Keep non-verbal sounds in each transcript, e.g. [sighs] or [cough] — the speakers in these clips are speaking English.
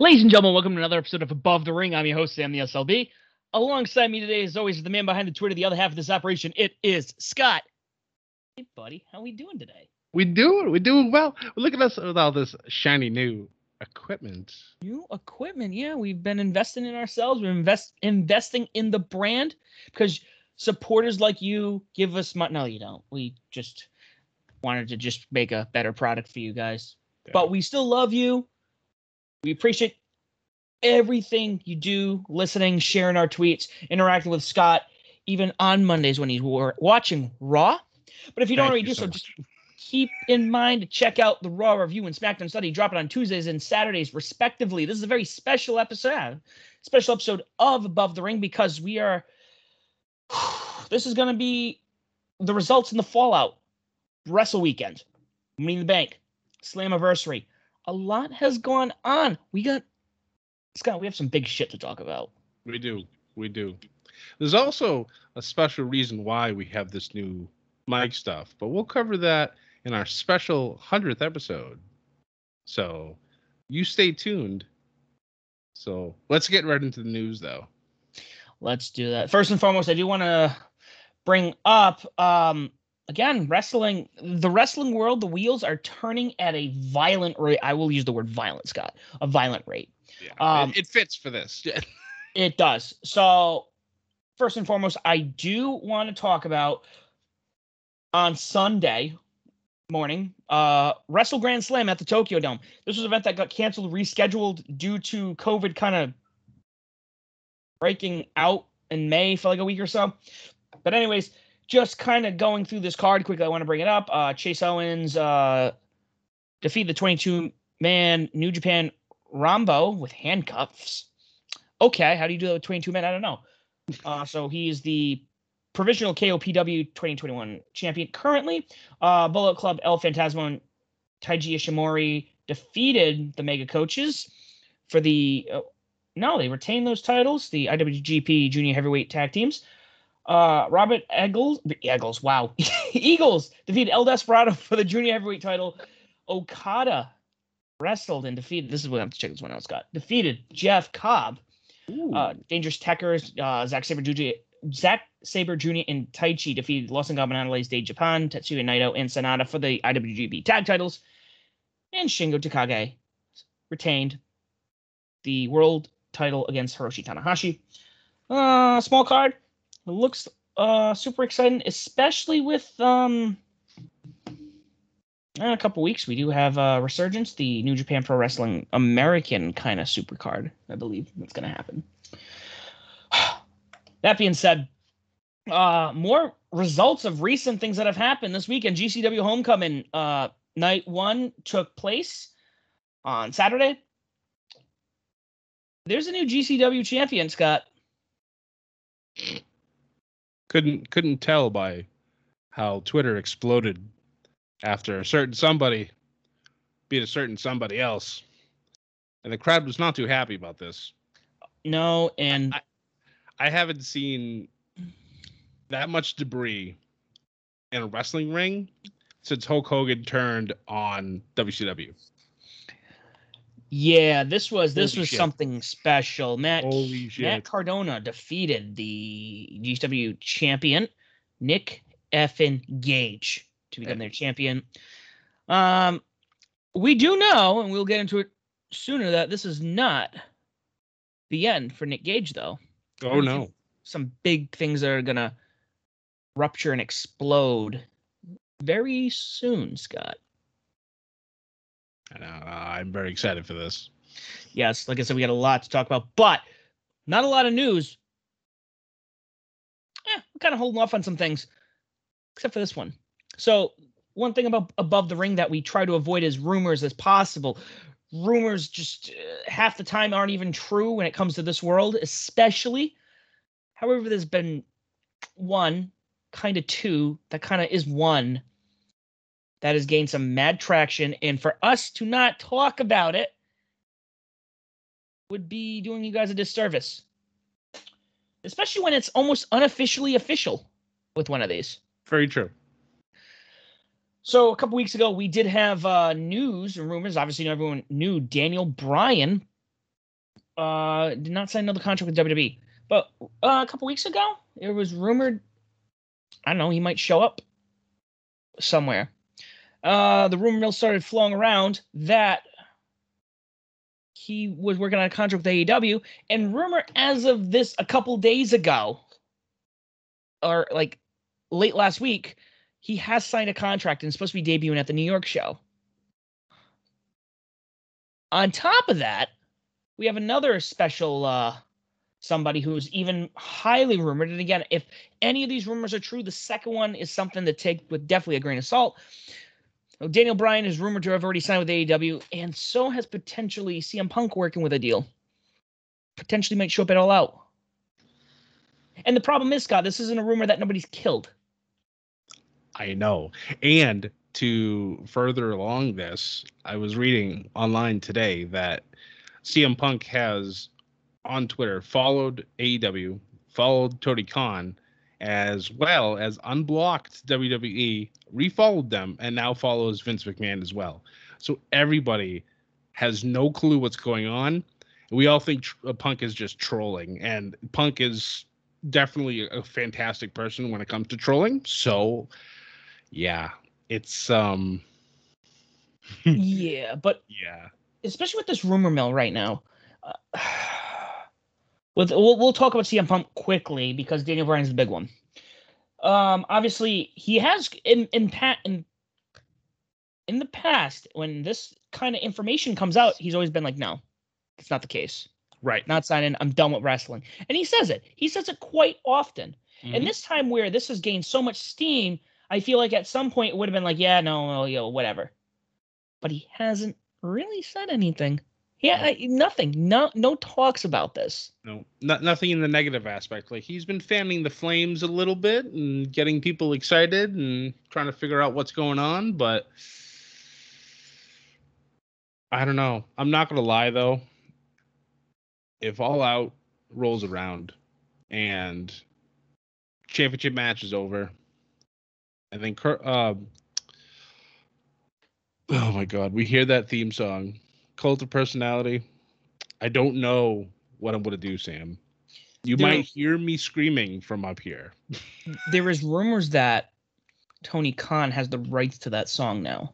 Ladies and gentlemen, welcome to another episode of Above the Ring. I'm your host, Sam the SLB. Alongside me today, as always, is the man behind the Twitter, the other half of this operation. It is Scott. Hey, buddy, how we doing today? We do we doing well. Look at us with all this shiny new equipment. New equipment, yeah. We've been investing in ourselves. We're invest investing in the brand because supporters like you give us money. No, you don't. We just wanted to just make a better product for you guys. Yeah. But we still love you. We appreciate everything you do, listening, sharing our tweets, interacting with Scott, even on Mondays when he's watching Raw. But if you don't Thank already do so so, just keep in mind to check out the Raw review and SmackDown study. Drop it on Tuesdays and Saturdays, respectively. This is a very special episode, special episode of Above the Ring because we are. [sighs] This is going to be the results in the Fallout Wrestle Weekend, Money in the Bank, Slammiversary. A lot has gone on. We got Scott. We have some big shit to talk about. We do. We do. There's also a special reason why we have this new mic stuff, but we'll cover that in our special 100th episode. So you stay tuned. So let's get right into the news, though. Let's do that. First and foremost, I do want to bring up um again wrestling the wrestling world the wheels are turning at a violent rate. I will use the word violent scott a violent rate. Yeah, Um, it, it fits for this. [laughs] it does. So first and foremost i do want to talk about on sunday morning uh wrestle grand slam at the tokyo dome. This was an event that got canceled rescheduled due to covid kind of breaking out in may for like a week or so. But anyways just kind of going through this card quickly i want to bring it up. Uh chase owens uh defeat the 22 man new japan rambo with handcuffs. Okay how do you do that with 22 men? I don't know. Uh so he's the provisional kopw 2021 champion currently. Uh bullet club el phantasmo and taiji ishimori defeated the mega coaches for the uh, no they retained those titles the iwgp junior heavyweight tag teams uh, Robert Eggles, Eggles, wow, [laughs] Eagles defeated El Desperado [laughs] for the junior heavyweight title. Okada wrestled and defeated. This is what I have to check this one out. Scott defeated Jeff Cobb. Uh, Dangerous Tekkers, uh, Zack Sabre Jr. Zack Sabre Jr. and Taichi defeated Los Ingobernables de Japan, Tetsuya Naito, and Sanada for the IWGP tag titles. And Shingo Takagi retained the world title against Hiroshi Tanahashi. Uh, small card. It looks uh super exciting, especially with um in a couple weeks we do have uh Resurgence, the New Japan Pro Wrestling American kind of super card. I believe that's gonna happen. [sighs] that being said, uh more results of recent things that have happened this weekend. GCW Homecoming uh night one took place on Saturday. There's a new GCW champion, Scott. Couldn't couldn't tell by how Twitter exploded after a certain somebody beat a certain somebody else, and the crowd was not too happy about this. No, and I- I haven't seen that much debris in a wrestling ring since Hulk Hogan turned on WCW. Yeah, this was this Holy was shit. something special. Matt Matt! Cardona defeated the GCW champion Nick Effin Gage to become their champion. Um, we do know, and we'll get into it sooner, that this is not the end for Nick Gage, though. Oh no. Some big things that are gonna rupture and explode very soon, Scott. I know. uh, I'm very excited for this. Yes, like I said, we got a lot to talk about, but not a lot of news. Eh, we're kind of holding off on some things, except for this one. So, one thing about above the ring that we try to avoid as rumors as possible. Rumors just uh, half the time aren't even true when it comes to this world, especially. However, there's been one, kind of two, that kind of is one that has gained some mad traction. And for us to not talk about it would be doing you guys a disservice, especially when it's almost unofficially official with one of these. Very true. So a couple weeks ago, we did have uh, news and rumors. Obviously, everyone knew Daniel Bryan uh, did not sign another contract with WWE. But uh, a couple weeks ago, it was rumored. I don't know. He might show up somewhere. Uh, the rumor mill started flowing around that he was working on a contract with AEW, and rumor as of this a couple days ago, or like late last week, he has signed a contract and is supposed to be debuting at the New York show. On top of that, we have another special uh somebody who's even highly rumored. And again, if any of these rumors are true, the second one is something to take with definitely a grain of salt. So Daniel Bryan is rumored to have already signed with AEW, and so has potentially CM Punk working with a deal. Potentially might show up at All Out. And the problem is, Scott, this isn't a rumor that nobody's killed. I know. And to further along this, I was reading online today that CM Punk has on Twitter followed AEW, followed Tony Khan, as well as unblocked WWE, refollowed them, and now follows Vince McMahon as well. So everybody has no clue what's going on. We all think tr- uh, Punk is just trolling, and Punk is definitely a fantastic person when it comes to trolling. So, yeah, it's um, [laughs] yeah, but yeah, especially with this rumor mill right now. Uh, with we'll, we'll talk about CM Punk quickly because Daniel Bryan's the big one. Um, obviously, he has in in pat in in the past when this kind of information comes out, he's always been like, "No, it's not the case. right. Not signing. I'm done with wrestling." And he says it. He says it quite often. Mhm. And this time, where this has gained so much steam, I feel like at some point it would have been like, "Yeah, no, no, yo, whatever." But he hasn't really said anything. Yeah, nothing. No, no talks about this. No, not, nothing in the negative aspect. Like he's been fanning the flames a little bit and getting people excited and trying to figure out what's going on. But I don't know. I'm not gonna lie though. If All Out rolls around and championship match is over, and then uh, oh my god, we hear that theme song, Cult of Personality. I don't know what I'm gonna do, Sam. You Dude. might hear me screaming from up here. [laughs] There is rumors that Tony Khan has the rights to that song now.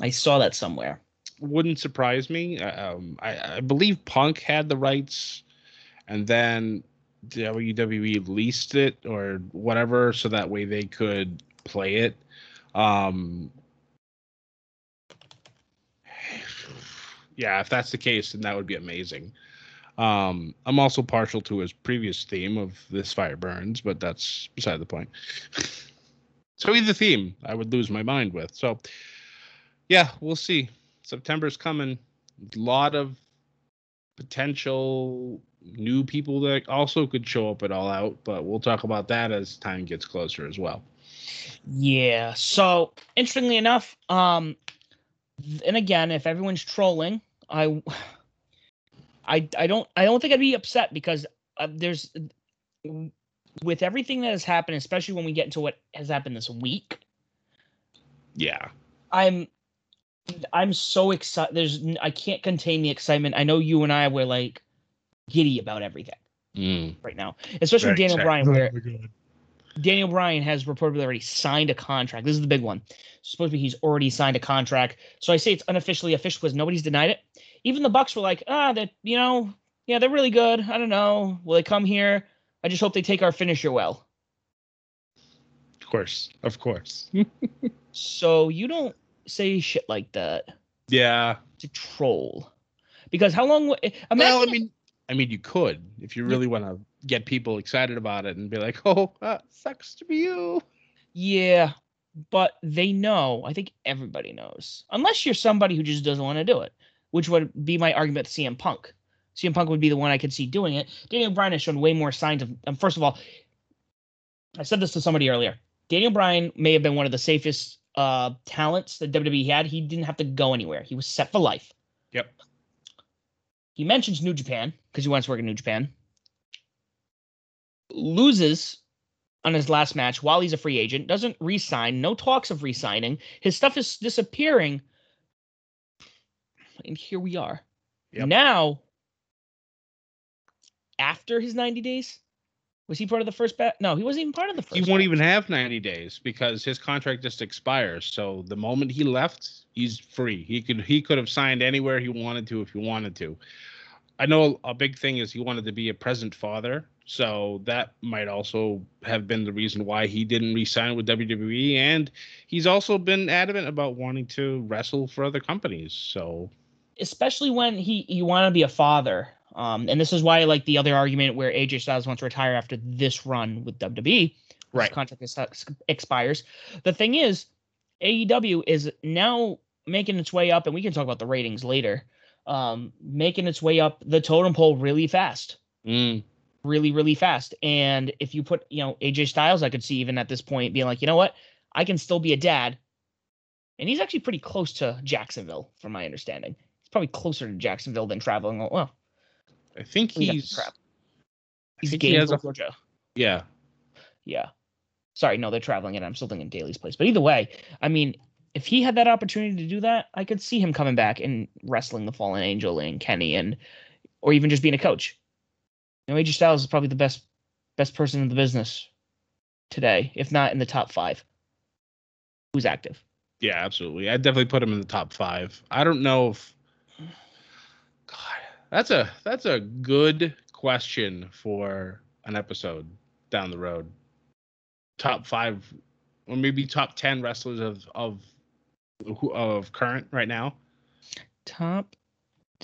I saw that somewhere. Wouldn't surprise me. Uh, Um, I, I believe Punk had the rights, and then WWE leased it or whatever, so that way they could play it. Um, yeah, if that's the case, then that would be amazing. Um, I'm also partial to his previous theme of "This Fire Burns," but that's beside the point. [laughs] so either theme, I would lose my mind with. So, yeah, we'll see. September's coming. A lot of potential new people that also could show up at All Out, but we'll talk about that as time gets closer as well. Yeah. So interestingly enough, um, and again, if everyone's trolling, I, I, I don't, I don't think I'd be upset because uh, there's, with everything that has happened, especially when we get into what has happened this week, Yeah. I'm, I'm so excited. There's, I can't contain the excitement. I know you and I were like giddy about everything Mm. right now, especially with Very Daniel excited. Bryan, where Daniel Bryan has reportedly already signed a contract. This is the big one. supposed to be he's already signed a contract. So I say it's unofficially official because nobody's denied it. Even the Bucks were like, ah, that you know, yeah, they're really good. I don't know. Will they come here? I just hope they take our finisher well. Of course, of course. [laughs] So you don't say shit like that yeah. to troll. Because how long? w- Imagine well, I mean, I mean, you could if you really want to get people excited about it and be like, [laughs] "Oh, uh, sucks to be you." Yeah, but they know. I think everybody knows. Unless you're somebody who just doesn't want to do it, which would be my argument to CM Punk. CM Punk would be the one I could see doing it. Daniel Bryan has shown way more signs of. Um, first of all, I said this to somebody earlier. Daniel Bryan may have been one of the safest uh, talents that WWE had. He didn't have to go anywhere. He was set for life. Yep. He mentions New Japan because he wants to work in New Japan. Loses on his last match while he's a free agent, doesn't re-sign, no talks of re-signing. His stuff is disappearing. And here we are. Yep. Now, after his 90 days, was he part of the first bat? No, he wasn't even part of the first. He won't batch. even have 90 days because his contract just expires. So the moment he left, he's free. He could he could have signed anywhere he wanted to if he wanted to. I know a big thing is he wanted to be a present father, so that might also have been the reason why he didn't re-sign with WWE. And he's also been adamant about wanting to wrestle for other companies. So especially when he you want to be a father. Um, and this is why like the other argument where AJ Styles wants to retire after this run with WWE. Right. Contract expires. The thing is, AEW is now making its way up, and we can talk about the ratings later. Um, making its way up the totem pole really fast, mm, really, really fast. And if you put, you know, AJ Styles, I could see even at this point being like, you know what, I can still be a dad. And he's actually pretty close to Jacksonville, from my understanding. He's probably closer to Jacksonville than traveling. Oh, well, I think he's crap. He's think he has a- Georgia. yeah. Yeah. Sorry, no, they're traveling and I'm still thinking Daily's Place. But either way, I mean, if he had that opportunity to do that, I could see him coming back and wrestling the Fallen Angel and Kenny and or even just being a coach. You know, AJ Styles is probably the best best person in the business today, if not in the top five. Who's active? Yeah, absolutely. I'd definitely put him in the top five. I don't know if God, that's a that's a good question for an episode down the road. Top five, or maybe top ten wrestlers of of of current right now. Top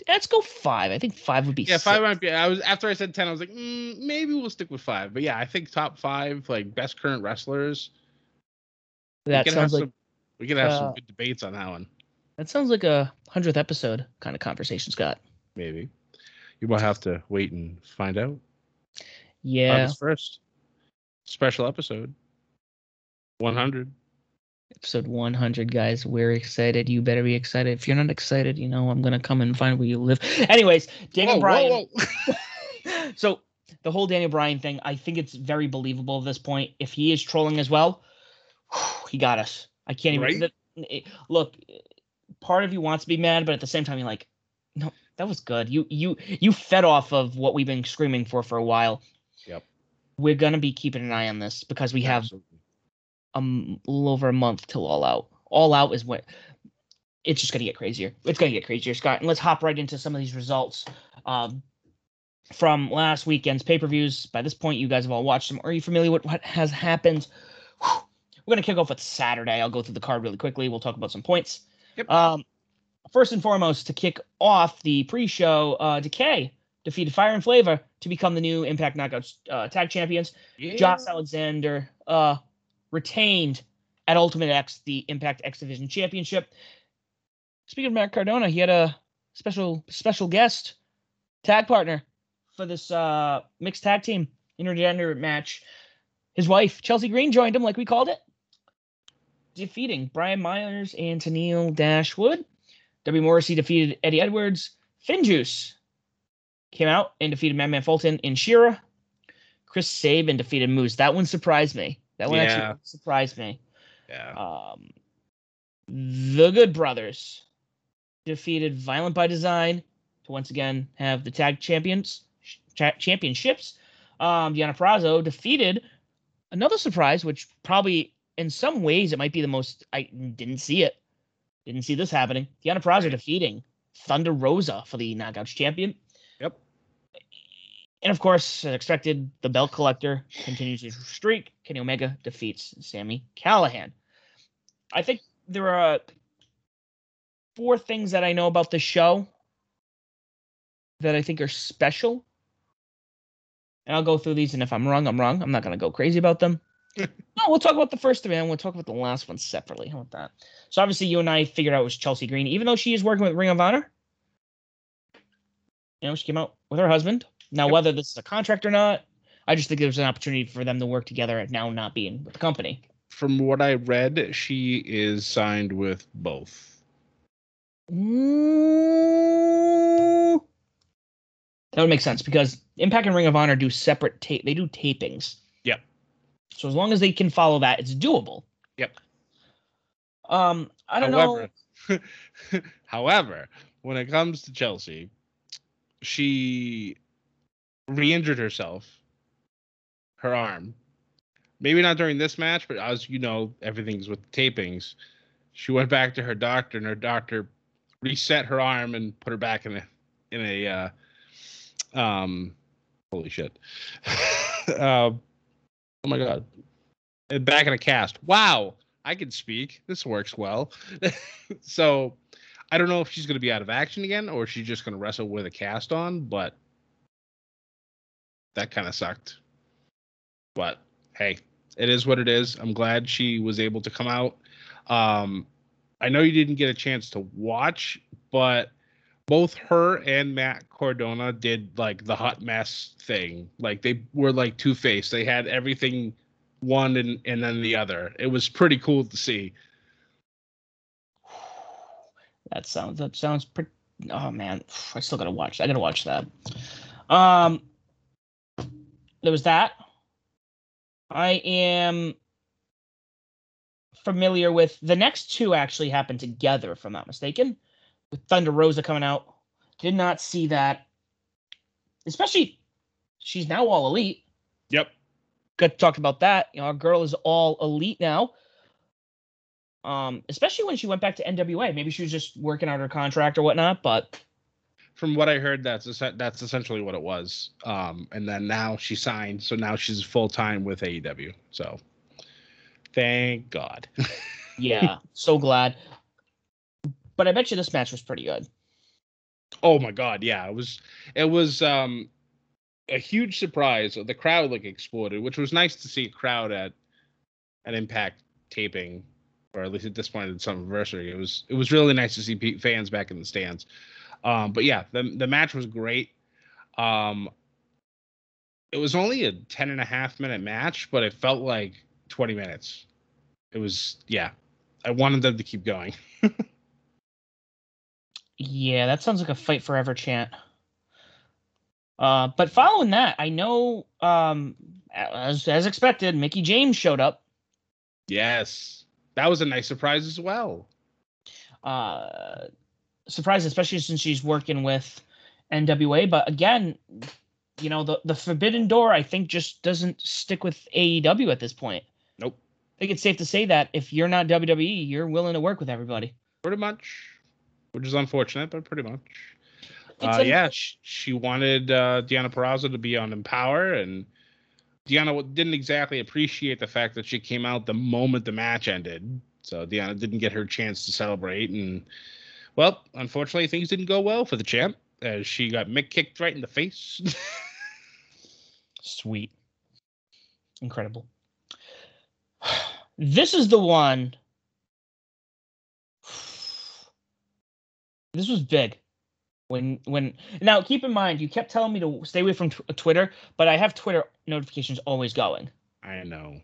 let's go five. I think five would be Yeah, five sick. might be. I was after I said ten, I was like, mm, maybe we'll stick with five. But yeah, I think top five, like best current wrestlers. That we can have sounds like some. We can have uh, some good debates on that one. that sounds like a hundredth episode kind of conversation, Scott. Maybe you will have to wait and find out. Yeah. August first, special episode, one hundred. Episode 100 guys. We're excited. You better be excited. If you're not excited you know i'm gonna come and find where you live. [laughs] Anyways daniel bryan. [laughs] so the whole daniel bryan thing i think it's very believable at this point. If he is trolling as well he got us. I can't even Right? that- it- look part of you wants to be mad but at the same time you're like no that was good. You you you fed off of what we've been screaming for for a while. Yep. we're gonna be keeping an eye on this because we have a little over a month till all out. All out is when it's just gonna get crazier. It's gonna get crazier, Scott. And let's hop right into some of these results um, from last weekend's pay per views. By this point, you guys have all watched them. Are you familiar with what has happened? Whew. We're gonna kick off with Saturday. I'll go through the card really quickly. We'll talk about some points. Yep. Um, first and foremost, to kick off the pre-show, uh, Decay defeated Fire 'N Flava to become the new Impact Knockouts uh, Tag Champions. Yeah. Josh Alexander uh, retained at Ultimate X the Impact X Division Championship. Speaking of Matt Cardona, he had a special special guest tag partner for this uh, mixed tag team intergender match. His wife Chelsea Green joined him, like we called it, defeating Brian Myers and Tennille Dashwood. W. Morrissey defeated Eddie Edwards. Finjuice came out and defeated Madman Fulton and Shira. Chris Sabin defeated Moose. That one surprised me. That one Yeah. actually surprised me. Yeah. Um, the Good Brothers defeated Violent by Design to once again have the tag champions cha- championships. Um, Deanna Purrazzo defeated another surprise, which probably in some ways it might be the most. I didn't see it. Didn't see this happening. Deanna Purrazzo defeating Thunder Rosa for the Knockouts champion. And of course, as expected, the belt collector continues his streak. Kenny Omega defeats Sami Callihan. I think there are four things that I know about the show that I think are special. And I'll go through these, and if I'm wrong, I'm wrong. I'm not going to go crazy about them. [laughs] no, we'll talk about the first three, and we'll talk about the last one separately. How about that? So obviously, you and I figured out it was Chelsea Green, even though she is working with Ring of Honor. You know, she came out with her husband. Now, Yep. whether this is a contract or not, I just think there's an opportunity for them to work together at now not being with the company. From what I read, she is signed with both. Mm, That would make sense because Impact and Ring of Honor do separate tape. They do tapings. Yep. So as long as they can follow that, it's doable. Yep. Um, I don't know. However, [laughs] however, when it comes to Chelsea, she re-injured herself, her arm. Maybe not during this match, but as you know, everything's with tapings. She went back to her doctor, and her doctor reset her arm and put her back in a in a uh, um holy shit. [laughs] uh, oh my god. Uh, Back in a cast. Wow. I can speak. This works well. [laughs] so I don't know if she's going to be out of action again or she's just going to wrestle with a cast on, but that kind of sucked. But hey, it is what it is. I'm glad she was able to come out. Um, I know you didn't get a chance to watch, but both her and Matt Cardona did like the hot mess thing. Like they were like two faced. They had everything one and, and then the other. It was pretty cool to see. That sounds that sounds pretty. Oh man, I still gotta watch. I gotta watch that. Um, there was that. I am familiar with the next two. Actually, happened together, if I'm not mistaken. With Thunder Rosa coming out, did not see that. Especially, she's now all elite. Yep. Got to talk about that. You know, our girl is all elite now. Um, especially when she went back to NWA. Maybe she was just working out her contract or whatnot, but From what I heard, that's that's essentially what it was. Um, and then now she signed, so now she's full time with AEW. So thank God. [laughs] yeah, so glad. But I bet you this match was pretty good. Oh my god, yeah, it was it was um a huge surprise. The crowd like exploded, which was nice to see a crowd at an Impact taping, or at least at this point in Slammiversary. It was it was really nice to see fans back in the stands. Um, but yeah, the the match was great. Um, it was only a 10 and a half minute match, but it felt like 20 minutes. It was yeah. I wanted them to keep going. [laughs] Yeah, that sounds like a fight forever chant. Uh, but following that, I know, um, as as expected, Mickie James showed up. Yes. That was a nice surprise as well. Uh, surprised, especially since she's working with NWA. But again, you know, the the Forbidden Door, I think, just doesn't stick with AEW at this point. Nope. I think it's safe to say that if you're not WWE, you're willing to work with everybody. Pretty much. Which is unfortunate, but pretty much. Uh, un- yeah, she, she wanted uh, Deanna Purrazzo to be on Empower, and Deanna didn't exactly appreciate the fact that she came out the moment the match ended. So Deanna didn't get her chance to celebrate, and well, unfortunately, things didn't go well for the champ as she got Mick kicked right in the face. [laughs] Sweet. Incredible. [sighs] This is the one. [sighs] This was big. When when now keep in mind you kept telling me to stay away from tw- Twitter, but I have Twitter notifications always going. I know.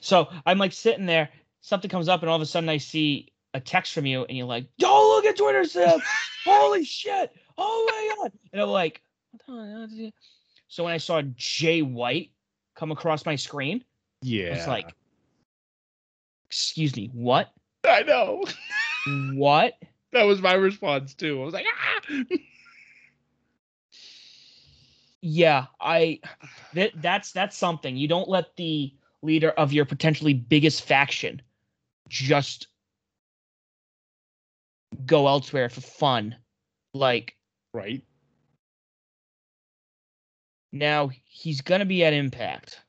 So I'm like sitting there, something comes up, and all of a sudden I see a text from you, and you're like, "Yo, look at Twitter, Sim! Holy shit! Oh my god!" And I'm like, "What the hell is it?" So when I saw Jay White come across my screen, Yeah. it's like, "Excuse me, what? I know. What?" that was my response too. I was like, ah. Yeah, I that that's that's something. You don't let the leader of your potentially biggest faction just go elsewhere for fun. Like Right. now he's gonna be at Impact.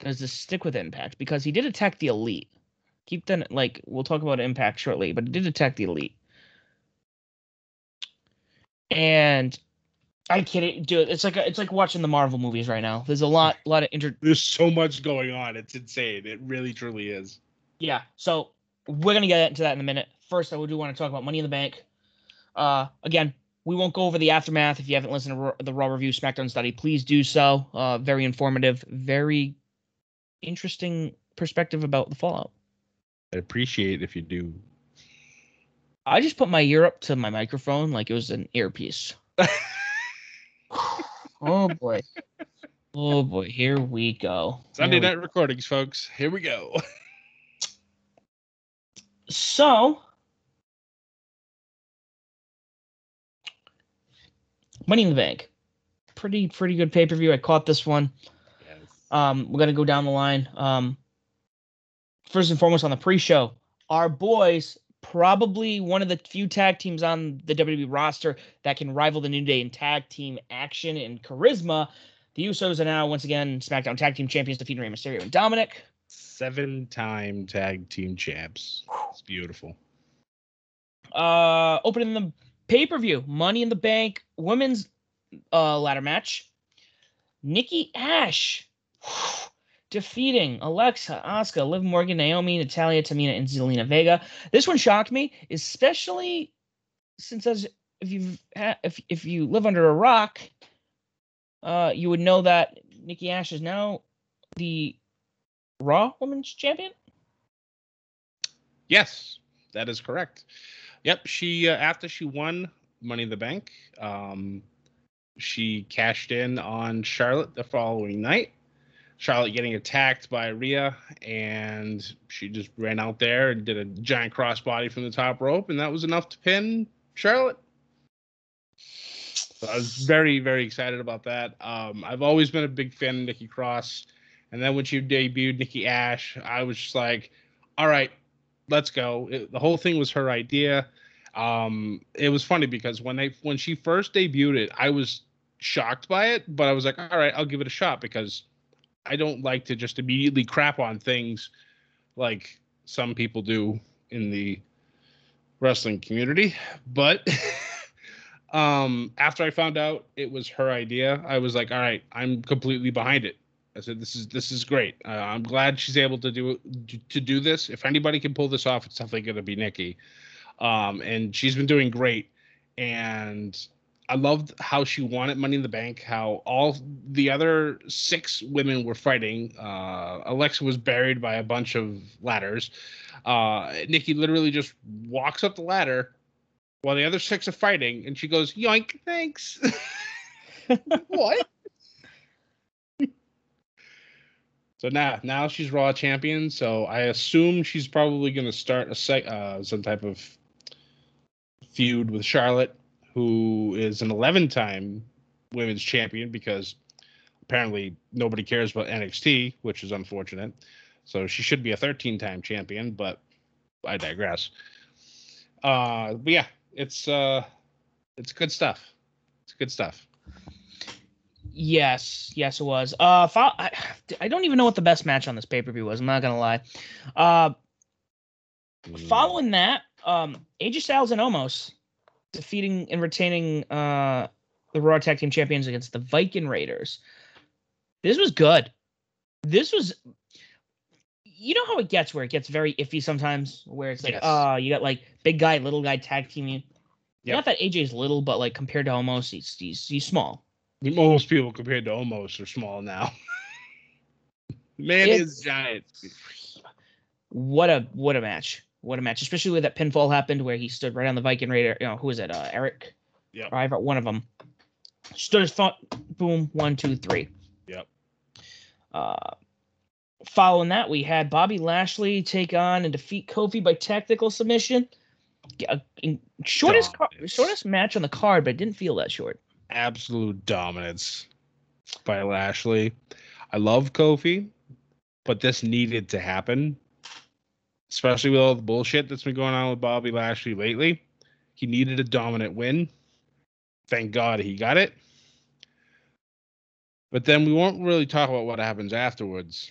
Does this stick with Impact? Because he did attack the Elite. Keep that like we'll talk about Impact shortly, but he did attack the Elite. And I can't do it. It's like it's like watching the Marvel movies right now. There's a lot, lot of inter. There's so much going on. It's insane. It really, truly is. Yeah. So we're gonna get into that in a minute. First, I would do want to talk about Money in the Bank. Uh, again, we won't go over the aftermath. If you haven't listened to the Raw review SmackDown study, please do so. Uh, very informative, very interesting perspective about the fallout. I appreciate if you do. I just put my ear up to my microphone like it was an earpiece. [laughs] oh boy. Oh boy, here we go. Sunday Here we- night recordings, folks. Here we go. [laughs] So, Money in the Bank. Pretty pretty good pay per view. I caught this one. yes. Um, we're gonna go down the line. Um, first and foremost on the pre-show, our boys probably one of the few tag teams on the WWE roster that can rival the New Day in tag team action and charisma. The Usos are now once again SmackDown Tag Team Champions, defeating Rey Mysterio and Dominic. Seven time tag team champs. It's beautiful. Uh, opening the pay per view, Money in the Bank women's uh ladder match. Nikki Ash [sighs] defeating Alexa, Asuka, Liv Morgan, Naomi, Natalya, Tamina, and Zelina Vega. This one shocked me, especially since as if you if if you live under a rock, uh, you would know that Nikki Ash is now the Raw Women's Champion. Yes, that is correct. Yep, she uh, after she won Money in the Bank, um, she cashed in on Charlotte the following night. Charlotte getting attacked by Rhea, and she just ran out there and did a giant crossbody from the top rope, and that was enough to pin Charlotte. So I was very, very excited about that. Um, I've always been a big fan of Nikki Cross, and then when she debuted Nikki Ash, I was just like, "All right, let's go." It, the whole thing was her idea. Um, it was funny because when they when she first debuted it, I was shocked by it, but I was like, "All right, I'll give it a shot," because I don't like to just immediately crap on things like some people do in the wrestling community. But [laughs] um, after I found out it was her idea, I was like, "All right, I'm completely behind it." I said, "This is this is great. Uh, I'm glad she's able to do to do this. If anybody can pull this off, it's definitely going to be Nikki." Um, and she's been doing great. And I loved how she won at Money in the Bank. How all the other six women were fighting. Uh, Alexa was buried by a bunch of ladders. Uh, Nikki literally just walks up the ladder while the other six are fighting, and she goes, "Yoink, thanks." [laughs] what? So now, now she's Raw champion. So I assume she's probably going to start a uh, some type of feud with Charlotte, who is an 11-time women's champion because apparently nobody cares about NXT, which is unfortunate. So she should be a 13-time champion, but I digress. Uh, but yeah, it's uh, it's good stuff. It's good stuff. Yes, yes, it was. Uh, I, I don't even know what the best match on this pay per view was. I'm not gonna lie. Uh, following that, um, AJ Styles and Omos defeating and retaining uh the Raw Tag Team Champions against the Viking Raiders. This was good. This was. You know how it gets where it gets very iffy sometimes, where it's like, Yes. oh, you got like big guy, little guy tag teaming. Yep. Not that AJ's little, but like compared to Omos, he's he's, he's small. Most people compared to Omos are small now. [laughs] Man It's- is giant. what a what a match. What a match. Especially where that pinfall happened where he stood right on the viking raider you know who was it uh Erik? Or I one of them stood his front boom one two three. Yep. uh following that we had bobby lashley take on and defeat kofi by technical submission. Yeah, in- shortest car- shortest match on the card but it didn't feel that short Absolute dominance by Lashley. I love Kofi. but this needed to happen, especially with all the bullshit that's been going on with Bobby Lashley lately. He needed a dominant win. Thank God he got it. But then we won't really talk about what happens afterwards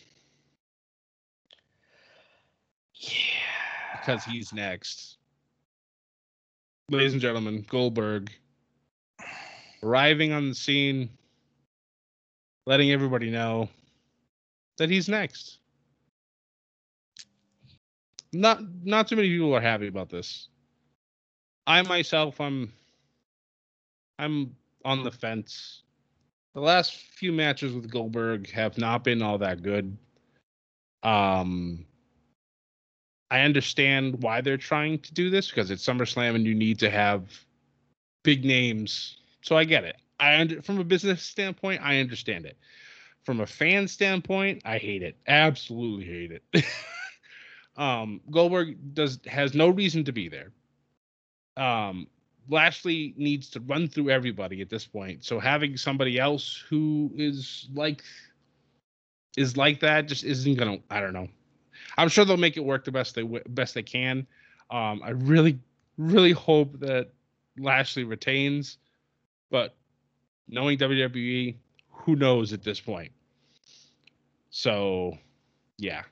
Yeah. because he's next. Ladies and gentlemen, Goldberg arriving on the scene, letting everybody know that he's next. Not not too many people are happy about this. I myself I'm I'm on the fence. The last few matches with Goldberg have not been all that good. Um I understand why they're trying to do this because it's SummerSlam and you need to have big names. So I get it. I under, from a business standpoint, I understand it. From a fan standpoint, I hate it. Absolutely hate it. [laughs] um, Goldberg does has no reason to be there. Um, Lashley needs to run through everybody at this point. So having somebody else who is like is like that just isn't gonna. I don't know. I'm sure they'll make it work the best they best they can. Um, I really, really hope that Lashley retains, but knowing WWE, who knows at this point. So, yeah,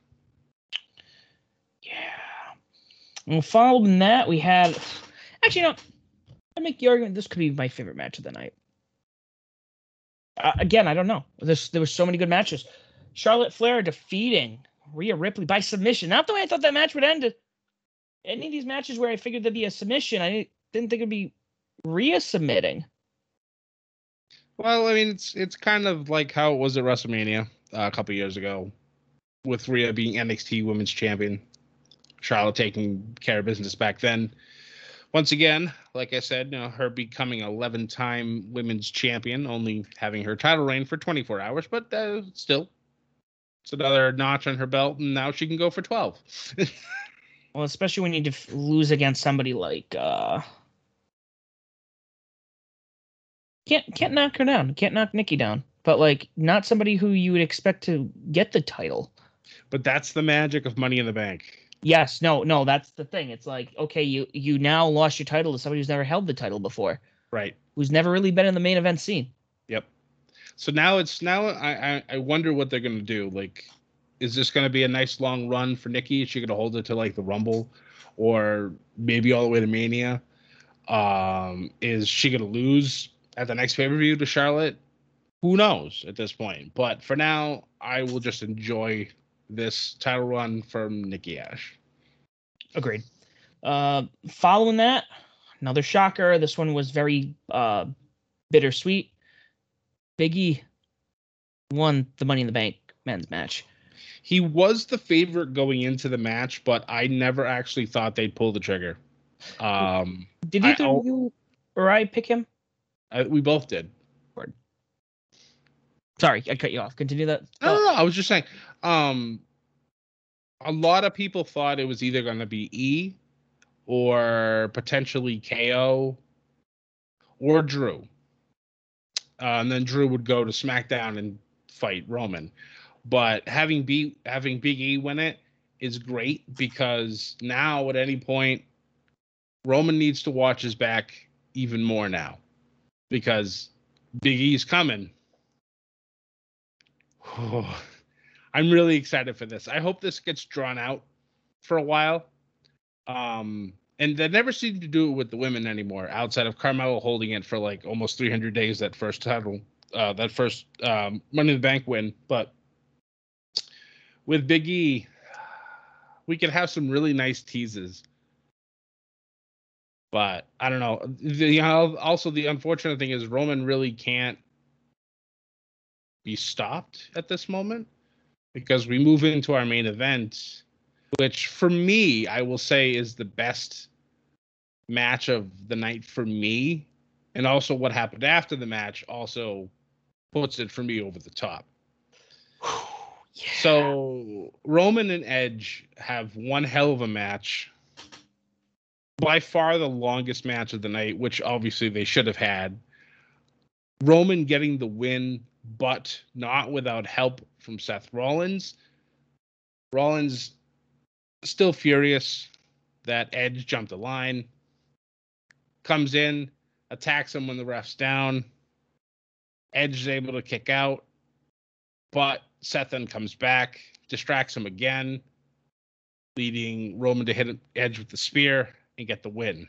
Yeah. Well, following that, we had actually, you know, I make the argument this could be my favorite match of the night. Uh, again, I don't know. There's there were so many good matches. Charlotte Flair defeating Rhea Ripley by submission. Not the way I thought that match would end. Any of these matches where I figured there'd be a submission, I didn't, didn't think it'd be Rhea submitting. Well, I mean, it's it's kind of like how it was at WrestleMania uh, a couple years ago, with Rhea being NXT Women's Champion, Charlotte taking care of business back then. Once again, like I said, you know, her becoming 11-time Women's Champion, only having her title reign for 24 hours, but uh, still, it's another notch on her belt, and now she can go for 12. [laughs] Well, especially when you def- lose against somebody like uh can't can't knock her down, can't knock Nikki down, but like not somebody who you would expect to get the title. but that's the magic of Money in the Bank. Yes, no, no, that's the thing. It's like okay, you you now lost your title to somebody who's never held the title before, Right. who's never really been in the main event scene. Yep. So now it's now I I, I wonder what they're gonna do. Like, is this gonna be a nice long run for Nikki? Is she gonna hold it to like the Rumble, or maybe all the way to Mania? Um, is she gonna lose at the next pay per view to Charlotte? Who knows at this point? But for now, I will just enjoy this title run from Nikki Ash. Agreed. Uh, following that, another shocker. This one was very uh, bittersweet. Biggie won the Money in the Bank men's match. He was the favorite going into the match, but I never actually thought they'd pull the trigger. Um, Did either I'll- you or I pick him? I, we both did. Sorry, I cut you off. Continue that. No, no, no. I was just saying. Um, a lot of people thought it was either going to be E or potentially KO or Drew. Uh, and then Drew would go to SmackDown and fight Roman. But having B having Big E win it is great because now at any point Roman needs to watch his back even more now because Big E's coming. [sighs] I'm really excited for this. I hope this gets drawn out for a while. Um, and they never seem to do it with the women anymore, outside of Carmella holding it for like almost 300 days that first title, uh, that first um, Money in the Bank win. But with Big E, we could have some really nice teases. But I don't know. The, also, the unfortunate thing is Roman really can't be stopped at this moment because we move into our main event, which for me, I will say is the best match of the night for me. And also what happened after the match also puts it for me over the top. Yeah. So Roman and Edge have one hell of a match. By far the longest match of the night, which obviously they should have had. Roman getting the win, but not without help from Seth Rollins. Rollins still furious that Edge jumped the line, comes in, attacks him when the ref's down. Edge is able to kick out, but Seth then comes back, distracts him again, leading Roman to hit Edge with the spear and get the win.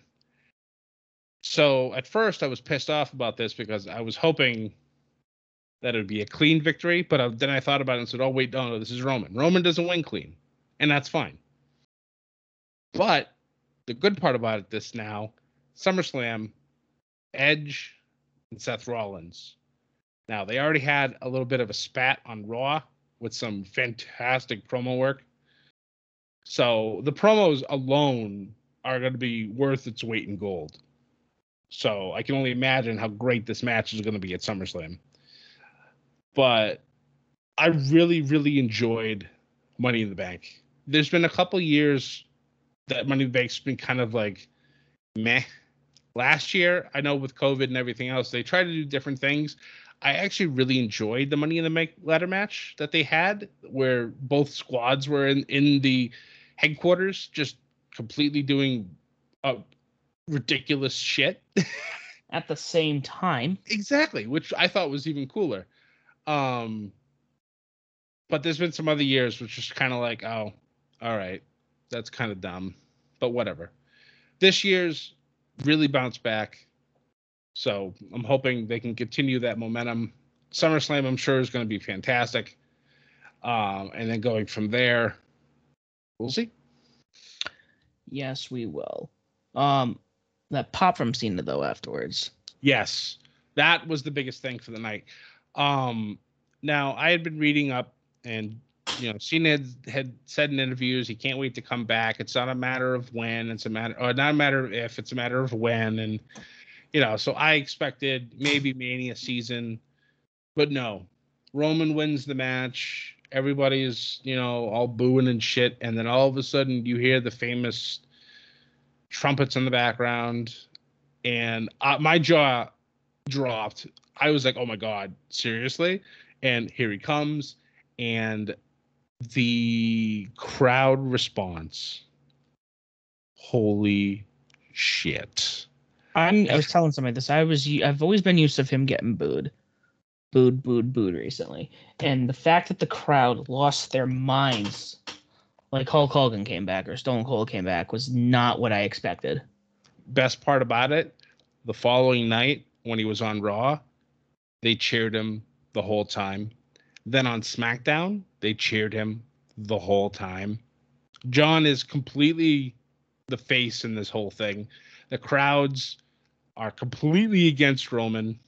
So at first I was pissed off about this because I was hoping that it would be a clean victory, but uh, then I thought about it and said, "Oh wait, no, no, this is Roman. Roman doesn't win clean, and that's fine." But the good part about it, this now, SummerSlam, Edge and Seth Rollins. Now they already had a little bit of a spat on Raw with some fantastic promo work. So the promos alone are going to be worth its weight in gold. So I can only imagine how great this match is going to be at SummerSlam. But I really, really enjoyed Money in the Bank. There's been a couple years that Money in the Bank's been kind of like meh. Last year, I know with COVID and everything else, they tried to do different things. I actually really enjoyed the Money in the Bank ladder match that they had, where both squads were in, in the headquarters, just completely doing uh, ridiculous shit. [laughs] At the same time. exactly, which I thought was even cooler. Um, but there's been some other years which is kind of like, oh, all right, that's kind of dumb, but whatever. This year's really bounced back, so I'm hoping they can continue that momentum. SummerSlam, I'm sure, is going to be fantastic, um, and then going from there, we'll see. Yes, we will. Um, that pop from Cena though afterwards. Yes, that was the biggest thing for the night. Um, now I had been reading up, and you know, Cena had, had said in interviews he can't wait to come back. It's not a matter of when; it's a matter, or not a matter of if; it's a matter of when. And you know, so I expected maybe Mania season, but no. Roman wins the match. Everybody's you know all booing and shit, and then all of a sudden you hear the famous trumpets in the background, and uh, my jaw dropped. I was like, "Oh my god, seriously!" And here he comes, and the crowd response. Holy shit! I'm, I was telling somebody this. I was I've always been used to him getting booed, booed, booed, booed recently, and the fact that the crowd lost their minds like Hulk Hogan came back or Stone Cold came back was not what I expected. Best part about it, the following night when he was on Raw, they cheered him the whole time. Then on SmackDown, they cheered him the whole time. John is completely the face in this whole thing. The crowds are completely against Roman.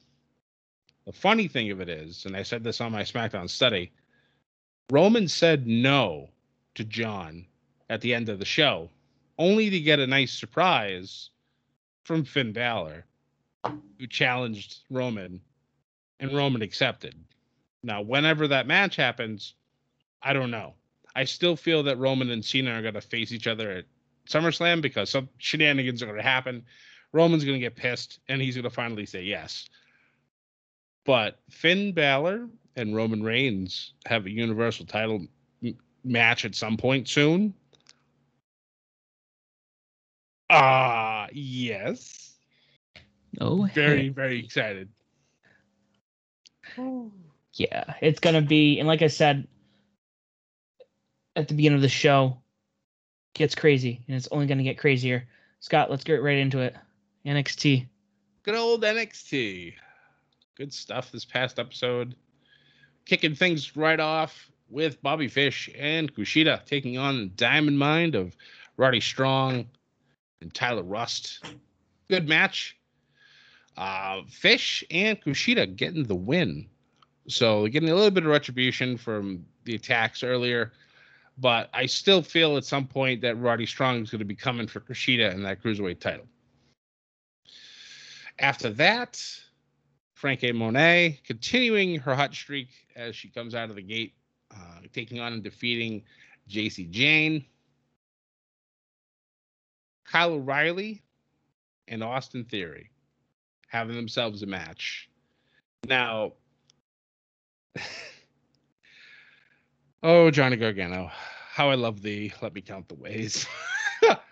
The funny thing of it is, and I said this on my SmackDown study, Roman said no to John at the end of the show, only to get a nice surprise from Finn Balor, who challenged Roman, and Roman accepted. Now, whenever that match happens, I don't know. I still feel that Roman and Cena are going to face each other at SummerSlam because some shenanigans are going to happen. Roman's going to get pissed, and he's going to finally say yes. But Finn Balor and Roman Reigns have a Universal title match at some point soon? Ah, uh, yes. Oh, very, very excited. Yeah, it's gonna be, and like I said at the beginning of the show, gets crazy, and it's only gonna get crazier. Scott, let's get right into it. NXT. Good old NXT. Good stuff this past episode. Kicking things right off with Bobby Fish and Kushida taking on Diamond Mind of Roddy Strong and Tyler Rust. Good match. Uh, Fish and Kushida getting the win. So getting a little bit of retribution from the attacks earlier. But I still feel at some point that Roddy Strong is going to be coming for Kushida in that cruiserweight title. After that, Franky Monet continuing her hot streak as she comes out of the gate uh, taking on and defeating Jacy Jane. Kyle O'Reilly, and Austin Theory having themselves a match. Now, [laughs] oh, Johnny Gargano, how I love thee. let me count the ways. [laughs]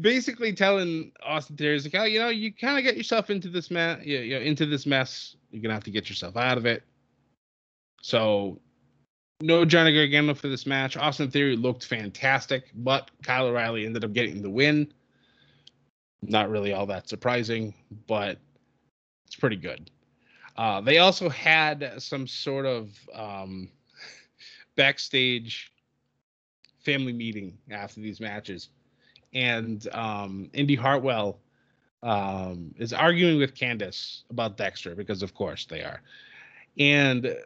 Basically telling Austin Theory like, oh, you know, you kind of get yourself into this mess, you know, into this mess. You're gonna have to get yourself out of it. So, no Johnny Gargano for this match. Austin Theory looked fantastic, but Kyle O'Reilly ended up getting the win. Not really all that surprising, but it's pretty good. Uh, they also had some sort of um, [laughs] backstage family meeting after these matches, and um, Indi Hartwell um, is arguing with Candice about Dexter because, of course, they are, and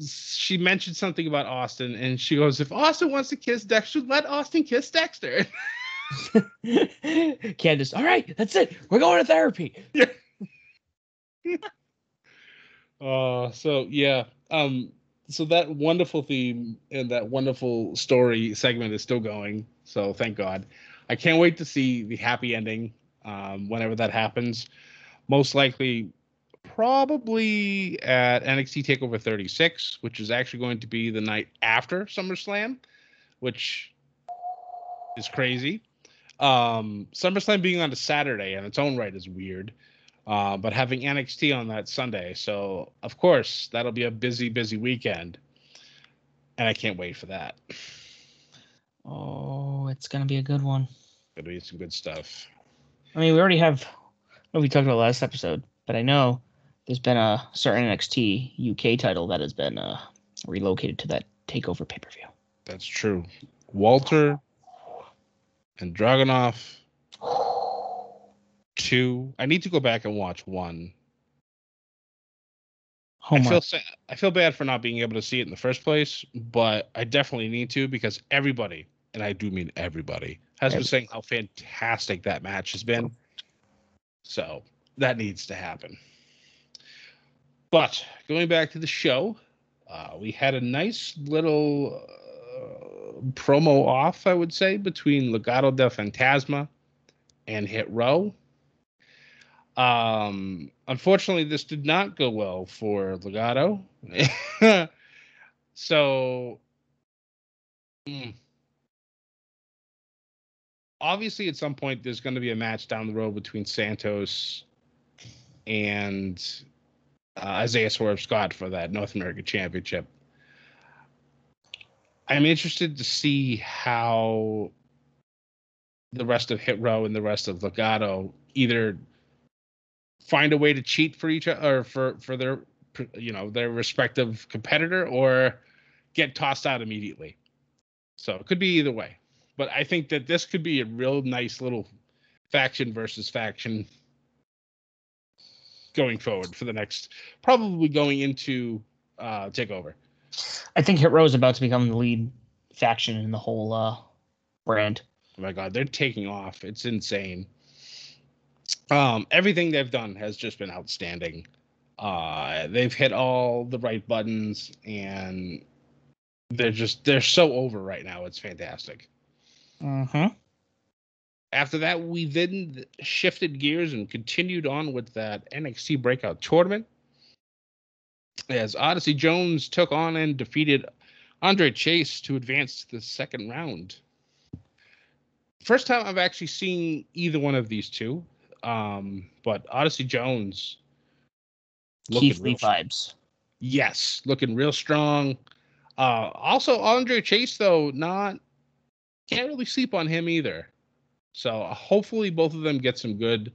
she mentioned something about Austin, and she goes, "If Austin wants to kiss Dexter, let Austin kiss Dexter." [laughs] [laughs] Candice, all right, that's it. We're going to therapy. Yeah. [laughs] uh, so yeah. Um, so that wonderful theme and that wonderful story segment is still going. So thank God. I can't wait to see the happy ending um, whenever that happens. Most likely, probably at NXT Takeover 36, which is actually going to be the night after SummerSlam, which is crazy. Um, SummerSlam being on a Saturday in its own right is weird. Uh, but having NXT on that Sunday. So, of course, that'll be a busy, busy weekend. And I can't wait for that. Oh, it's going to be a good one. It'll be some good stuff. I mean, we already have, what we talked about last episode, but I know there's been a certain NXT UK title that has been uh, relocated to that takeover pay per view. That's true. Walter and Dragunov [sighs] two. I need to go back and watch one. I feel I feel bad for not being able to see it in the first place, but I definitely need to because everybody, and I do mean everybody, has been saying how fantastic that match has been. So that needs to happen. But going back to the show, uh, we had a nice little uh, promo off, I would say, between Legado del Fantasma and Hit Row. Um, unfortunately, this did not go well for Legado. [laughs] so, mm, obviously, at some point, there's going to be a match down the road between Santos and uh, Isaiah Swerve Scott for that North American Championship. I'm interested to see how the rest of Hit Row and the rest of Legado either find a way to cheat for each other or for for their you know their respective competitor or get tossed out immediately. So it could be either way. But I think that this could be a real nice little faction versus faction going forward for the next probably going into uh takeover. I think Hit Row is about to become the lead faction in the whole uh brand. Oh my god, they're taking off. It's insane um, everything they've done has just been outstanding. Uh, they've hit all the right buttons, and they're just they're so over right now. It's fantastic. Mm-hmm. After that, we then shifted gears and continued on with that NXT Breakout Tournament. As Odyssey Jones took on and defeated Andre Chase to advance to the second round. First time I've actually seen either one of these two. Um, but Odyssey Jones, Keith Lee vibes. Yes, looking real strong. Uh, also Andre Chase though, not can't really sleep on him either. So hopefully both of them get some good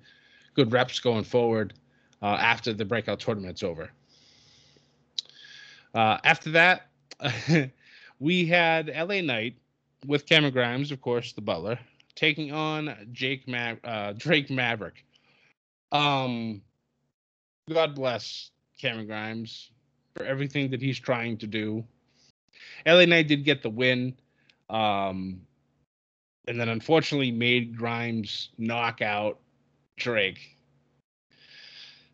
good reps going forward uh, after the breakout tournament's over. Uh, after that, [laughs] we had LA Knight with Cameron Grimes, of course, the butler, taking on Jake Ma- uh, Drake Maverick. Um, God bless Cameron Grimes for everything that he's trying to do. LA Knight did get the win, um, and then unfortunately made Grimes knock out Drake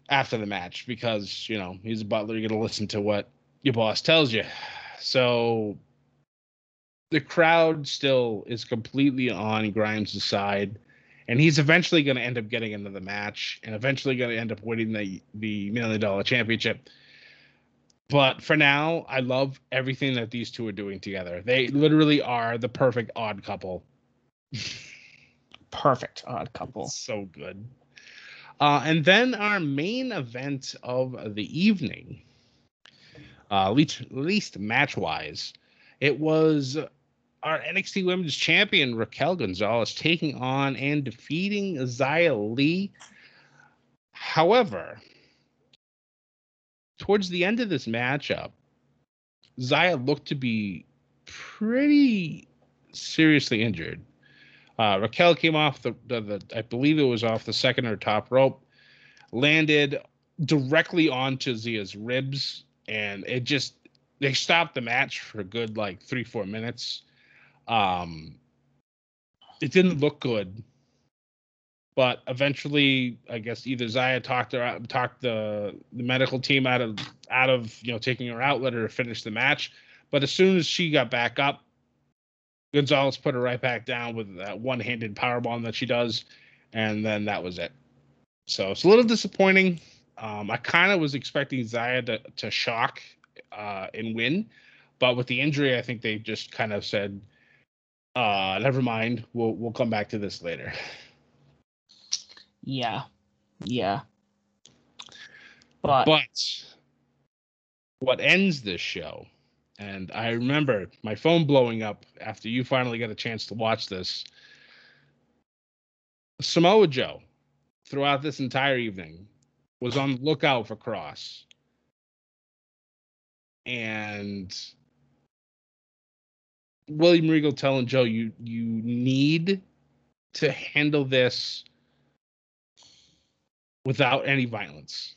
after the match because you know he's a butler. You're gonna listen to what your boss tells you. So the crowd still is completely on Grimes' side, and he's eventually going to end up getting into the match and eventually going to end up winning the the million dollar championship. But for now, I love everything that these two are doing together. They literally are the perfect odd couple. Perfect odd couple. so good. Uh, and then our main event of the evening, uh, least, least match wise, it was our NXT Women's Champion Raquel Gonzalez taking on and defeating Xia Li. However, towards the end of this matchup, Xia looked to be pretty seriously injured. Uh, Raquel came off the, the, the, I believe it was off the second or top rope, landed directly onto Xia's ribs, and it just they stopped the match for a good like three four minutes. Um, it didn't look good, but eventually, I guess either Xia talked her talked the the medical team out of out of you know taking her out, let her finish the match. But as soon as she got back up, Gonzalez put her right back down with that one-handed power bomb that she does, and then that was it. So it's a little disappointing. Um, I kind of was expecting Xia to, to shock uh, and win, but with the injury, I think they just kind of said, uh, "Never mind. We'll we'll come back to this later." Yeah, yeah. But, but what ends this show and I remember my phone blowing up after you finally got a chance to watch this. Samoa Joe, throughout this entire evening, was on the lookout for Kross. And William Regal telling Joe, you you need to handle this without any violence.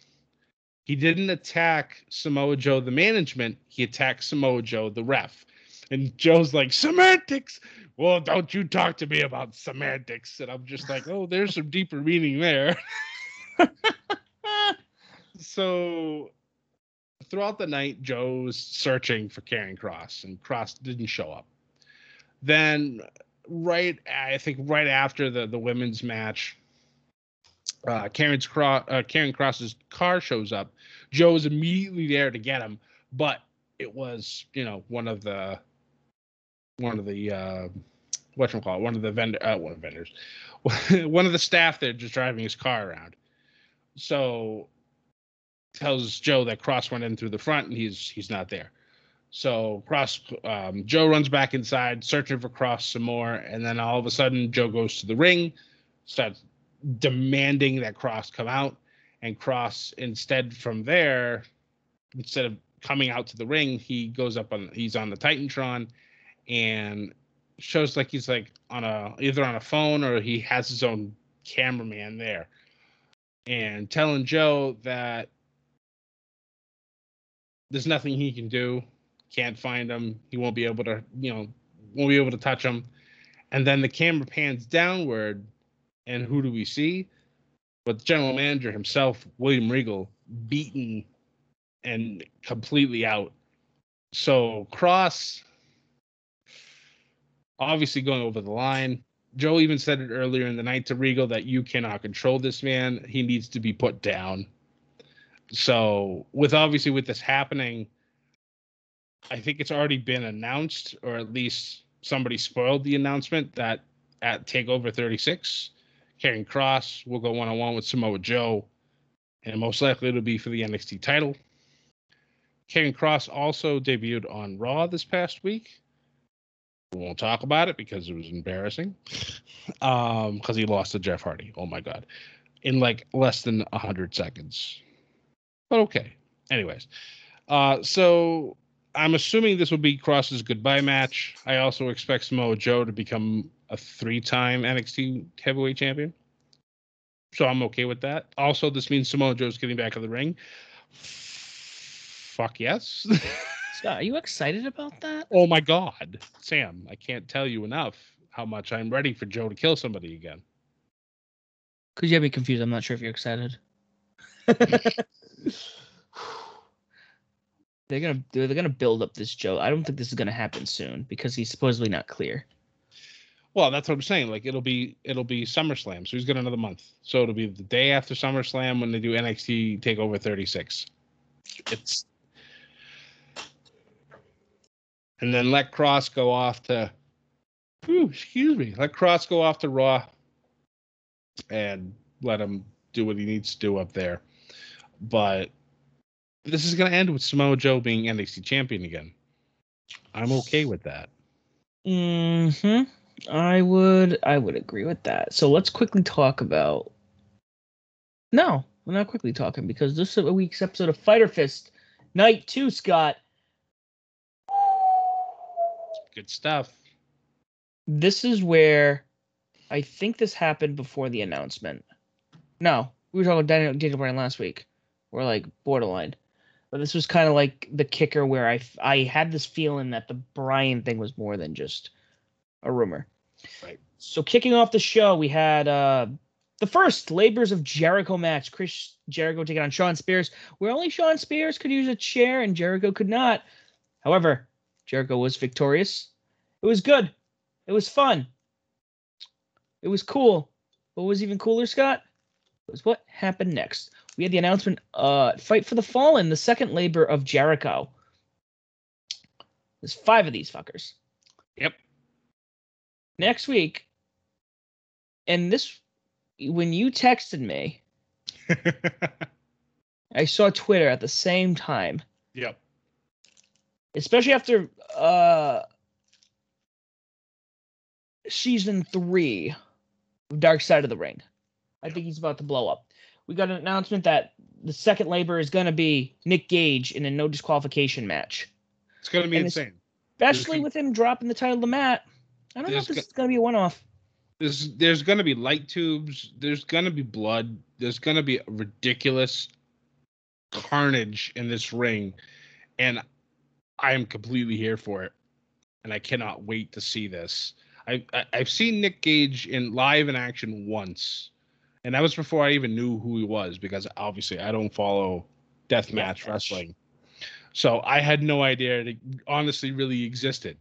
He didn't attack Samoa Joe, the management. He attacked Samoa Joe, the ref. And Joe's like, semantics. Well, don't you talk to me about semantics. And I'm just like, oh, there's some deeper meaning there. [laughs] so throughout the night, Joe's searching for Karrion Kross, and Kross didn't show up. Then, right, I think right after the the women's match, uh, Karrion's Kross, uh, Karrion Kross's car shows up. Joe is immediately there to get him, but it was you know one of the one of the uh, what you call it, one of the vendor, uh, one of the vendors, [laughs] one of the staff there just driving his car around. So tells Joe that Kross went in through the front and he's he's not there. So Kross, um, Joe runs back inside, searching for Kross some more, and then all of a sudden Joe goes to the ring, starts demanding that Kross come out, and Kross instead from there, instead of coming out to the ring, he goes up on he's on the Titantron, and shows like he's like on a either on a phone or he has his own cameraman there, and telling Joe that there's nothing he can do, can't find him, he won't be able to you know won't be able to touch him, and then the camera pans downward and who do we see? But the general manager himself, William Regal, beaten and completely out. So Kross obviously going over the line. Joe even said it earlier in the night to Regal that you cannot control this man. He needs to be put down. So with obviously with this happening, I think it's already been announced, or at least somebody spoiled the announcement that at Takeover 36, Karrion Kross will go one on one with Samoa Joe, and most likely it'll be for the NXT title. Karrion Kross also debuted on Raw this past week. We won't talk about it because it was embarrassing. [laughs] Um, because he lost to Jeff Hardy. Oh my god. In like less than hundred seconds. But okay. Anyways. Uh so I'm assuming this will be Kross's goodbye match. I also expect Samoa Joe to become a three-time NXT heavyweight champion. So I'm okay with that. Also, this means Samoa Joe's getting back in the ring. Fuck yes. [laughs] Scott, are you excited about that? oh my god. Sam, I can't tell you enough how much I'm ready for Joe to kill somebody again. Could you have me confused? I'm not sure if you're excited. [laughs] they're gonna they're gonna build up this Joe. I don't think this is gonna happen soon because he's supposedly not clear. Well, that's what I'm saying. Like it'll be it'll be SummerSlam, so he's got another month. So it'll be the day after SummerSlam when they do NXT Takeover 36. It's and then let Kross go off to. Whew, excuse me. Let Kross go off to Raw, and let him do what he needs to do up there. But this is going to end with Samoa Joe being NXT champion again. I'm okay with that. Hmm. I would. I would agree with that. So let's quickly talk about. No, we're not quickly talking because this is a week's episode of Fyter Fest, Night Two. Scott, Good stuff. this is where I think this happened before the announcement. No, we were talking about Daniel, Daniel Bryan last week. We're like borderline, but this was kind of like the kicker where I, I had this feeling that the Bryan thing was more than just a rumor. Right. So kicking off the show, we had uh the first Labors of Jericho match. Chris Jericho taking on Shawn Spears, where only Shawn Spears could use a chair and Jericho could not. However, Jericho was victorious. It was good. It was fun. It was cool. What was even cooler, Scott? Was what happened next. We had the announcement uh Fight for the Fallen, the second labor of Jericho. There's five of these fuckers. Yep. Next week, and this when you texted me, [laughs] I saw Twitter at the same time, yep. especially after uh season three of Dark Side of the Ring. I think he's about to blow up. We got an announcement that the second labor is going to be Nick Gage in a no disqualification match. It's going to be And insane. Especially gonna- with him dropping the title to Matt. I don't know if this go- is going to be a one off. There's there's going to be light tubes. There's going to be blood. There's going to be ridiculous carnage in this ring, and I am completely here for it, and I cannot wait to see this. I, I I've seen Nick Gage in live in action once, and that was before I even knew who he was because obviously I don't follow deathmatch Deathmatch. wrestling, so I had no idea it honestly really existed.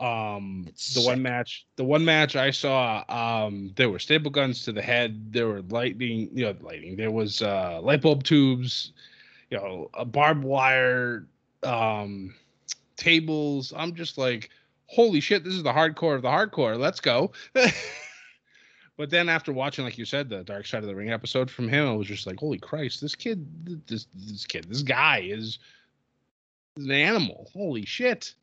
Um, It's the sick. one match, the one match I saw, um, there were staple guns to the head. There were lightning, you know, lightning. There was uh, light bulb tubes, you know, a barbed wire, um, tables. I'm just like, holy shit, this is the hardcore of the hardcore. Let's go. [laughs] but then after watching, like you said, the Dark Side of the Ring episode from him, I was just like, holy Christ, this kid, this this kid, this guy is, is an animal. Holy shit.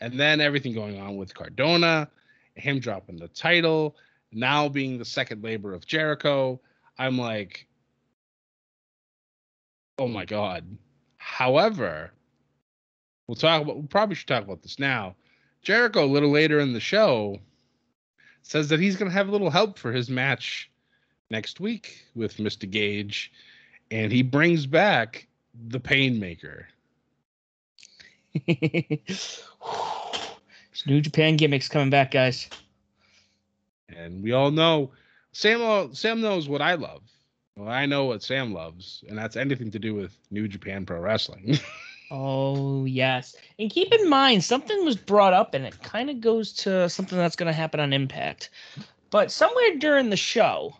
And then everything going on with Cardona, him dropping the title, now being the second labor of Jericho. I'm like, oh my god. However, we'll talk about. We probably should talk about this now. Jericho, a little later in the show, says that he's going to have a little help for his match next week with Mr. Gage, and he brings back the Painmaker. [laughs] [laughs] It's New Japan gimmicks coming back, guys. And we all know Sam. Sam knows what I love. Well, I know what Sam loves, and that's anything to do with New Japan Pro Wrestling. [laughs] Oh yes, and keep in mind something was brought up, and it kind of goes to something that's going to happen on Impact. But somewhere during the show,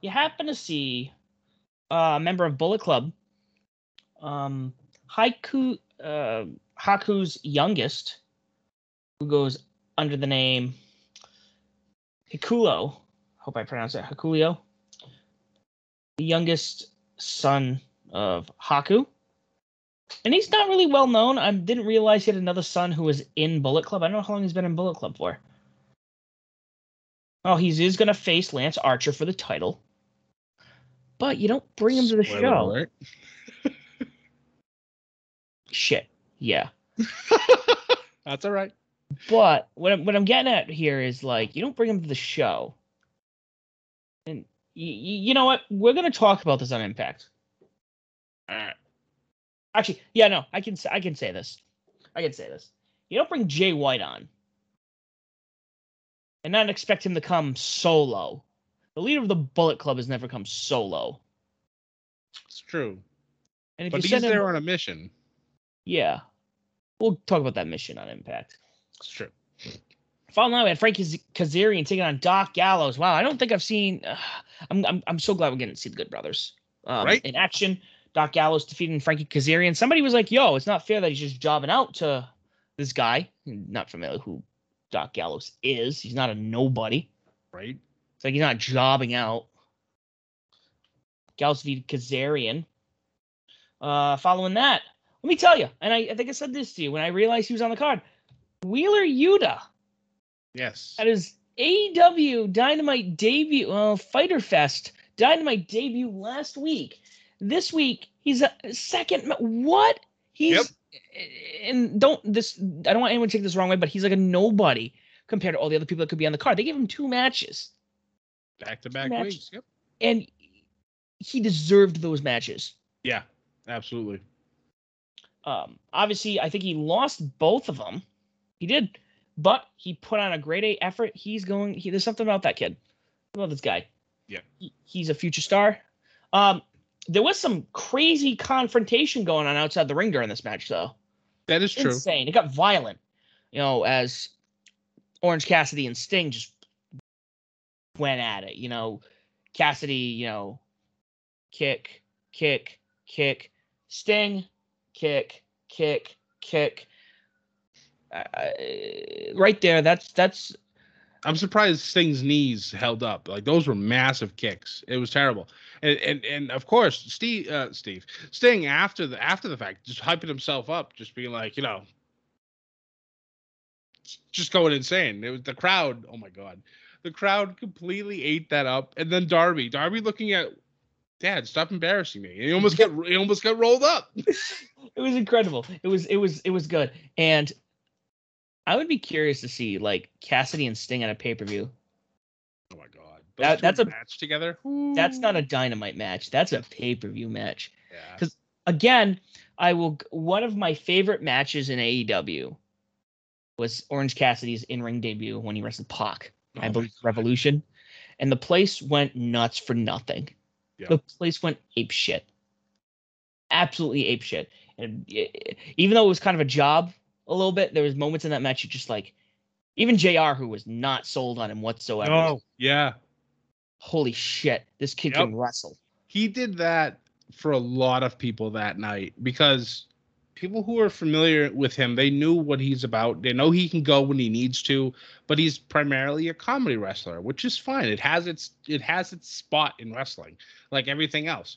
you happen to see uh, a member of Bullet Club, um, Haiku, uh, Haku's youngest, who goes under the name Hikuleo. Hope I pronounce it Hakulio. The youngest son of Haku. And he's not really well known. I didn't realize he had another son who was in Bullet Club. I don't know how long he's been in Bullet Club for. Oh, he's is going to face Lance Archer for the title. But you don't bring him to the Spoiler show. Shit. Yeah. [laughs] That's all right. But what I'm, what I'm getting at here is like you don't bring him to the show. And y- y- you know what? We're going to talk about this on Impact. Uh, Actually, yeah, no, I can say I can say this. I can say this. You don't bring Jay White on and not expect him to come solo. The leader of the Bullet Club has never come solo. It's true. And if But you he's send him, there on a mission. yeah, we'll talk about that mission on Impact. It's true. Following that, we had Frank Kazarian taking on Doc Gallows. Wow, I don't think I've seen. Uh, I'm, I'm I'm so glad we're getting to see the Good Brothers um, Right. in action. Doc Gallows defeating Frankie Kazarian. Somebody was like, "Yo, it's not fair that he's just jobbing out to this guy, not familiar who Doc Gallows is. He's not a nobody. Right. It's like he's not jobbing out. Gallows v Kazarian. Uh, following that, let me tell you, and I, I think I said this to you when I realized he was on the card. Wheeler Yuta Yes. at his AEW Dynamite debut, well, Fyter Fest Dynamite debut last week. This week he's a second. What? He's Yep. and don't this. I don't want anyone to take this the wrong way, but he's like a nobody compared to all the other people that could be on the card. They gave him two matches, Back to back weeks. Yep. and he deserved those matches. Yeah. Absolutely. Um, obviously, I think he lost both of them. He did, but he put on a great A effort. He's going. He, there's something about that kid. I love this guy. Yeah. He, he's a future star. Um, there was some crazy confrontation going on outside the ring during this match, though. That is true. Insane. It got violent. You know, as Orange Cassidy and Sting just went at it. You know, Cassidy. You know, kick, kick, kick. Sting, kick, kick, kick. Right there. That's that's I'm surprised Sting's knees held up. Like those were massive kicks. It was terrible. And and, and of course, Steve uh, Steve Sting after the after the fact just hyping himself up, just being like, you know, just going insane. It was the crowd. Oh my god, the crowd completely ate that up. And then Darby, Darby looking at Dad, stop embarrassing me. He almost [laughs] got he almost got rolled up. it was incredible. It was it was it was good. And I would be curious to see like Cassidy and Sting at a pay per view. Oh my god, That- two that's a- match together. That's not a dynamite match. That's a pay per view match. Yeah. 'cause- Again, I will. One of my favorite matches in AEW was Orange Cassidy's in ring debut when he wrestled Pac. Oh I believe. Revolution, and the place went nuts for nothing. Yeah. The place went ape shit, absolutely ape shit. And even though it was kind of a job a little bit, there was moments in that match you just like, even Jr. who was not sold on him whatsoever. Oh yeah. holy shit, this kid Yep. can wrestle. he did that for a lot of people that night because people who are familiar with him they knew what he's about they know he can go when he needs to but he's primarily a comedy wrestler which is fine it has its it has its spot in wrestling like everything else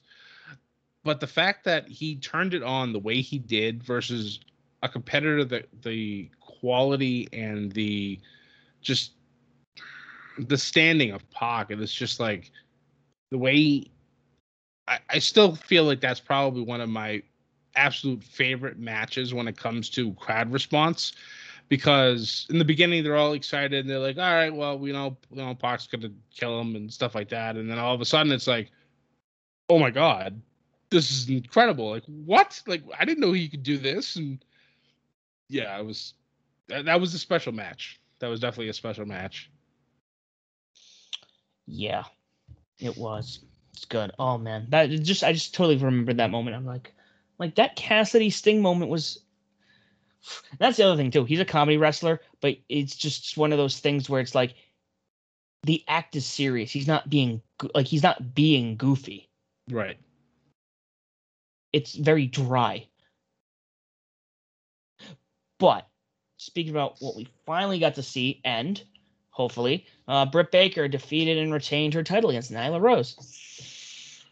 but the fact that he turned it on the way he did versus a competitor that the quality and the just the standing of Pac and it's just like the way I, I still feel like that's probably one of my absolute favorite matches when it comes to crowd response because in the beginning they're all excited and they're like all right well we know you know Pac's gonna kill him and stuff like that and then all of a sudden it's like oh my god this is incredible like what? Like I didn't know he could do this and yeah it was that, that was a special match that was definitely a special match Yeah, it was. It's good. Oh man, that just I just totally remembered that moment. I'm like, like that Cassidy Sting moment was. That's the other thing too. He's a comedy wrestler, but it's just one of those things where it's like, the act is serious. He's not being like he's not being goofy. right It's very dry. But speaking about what we finally got to see and hopefully, uh, Britt Baker defeated and retained her title against Nyla Rose.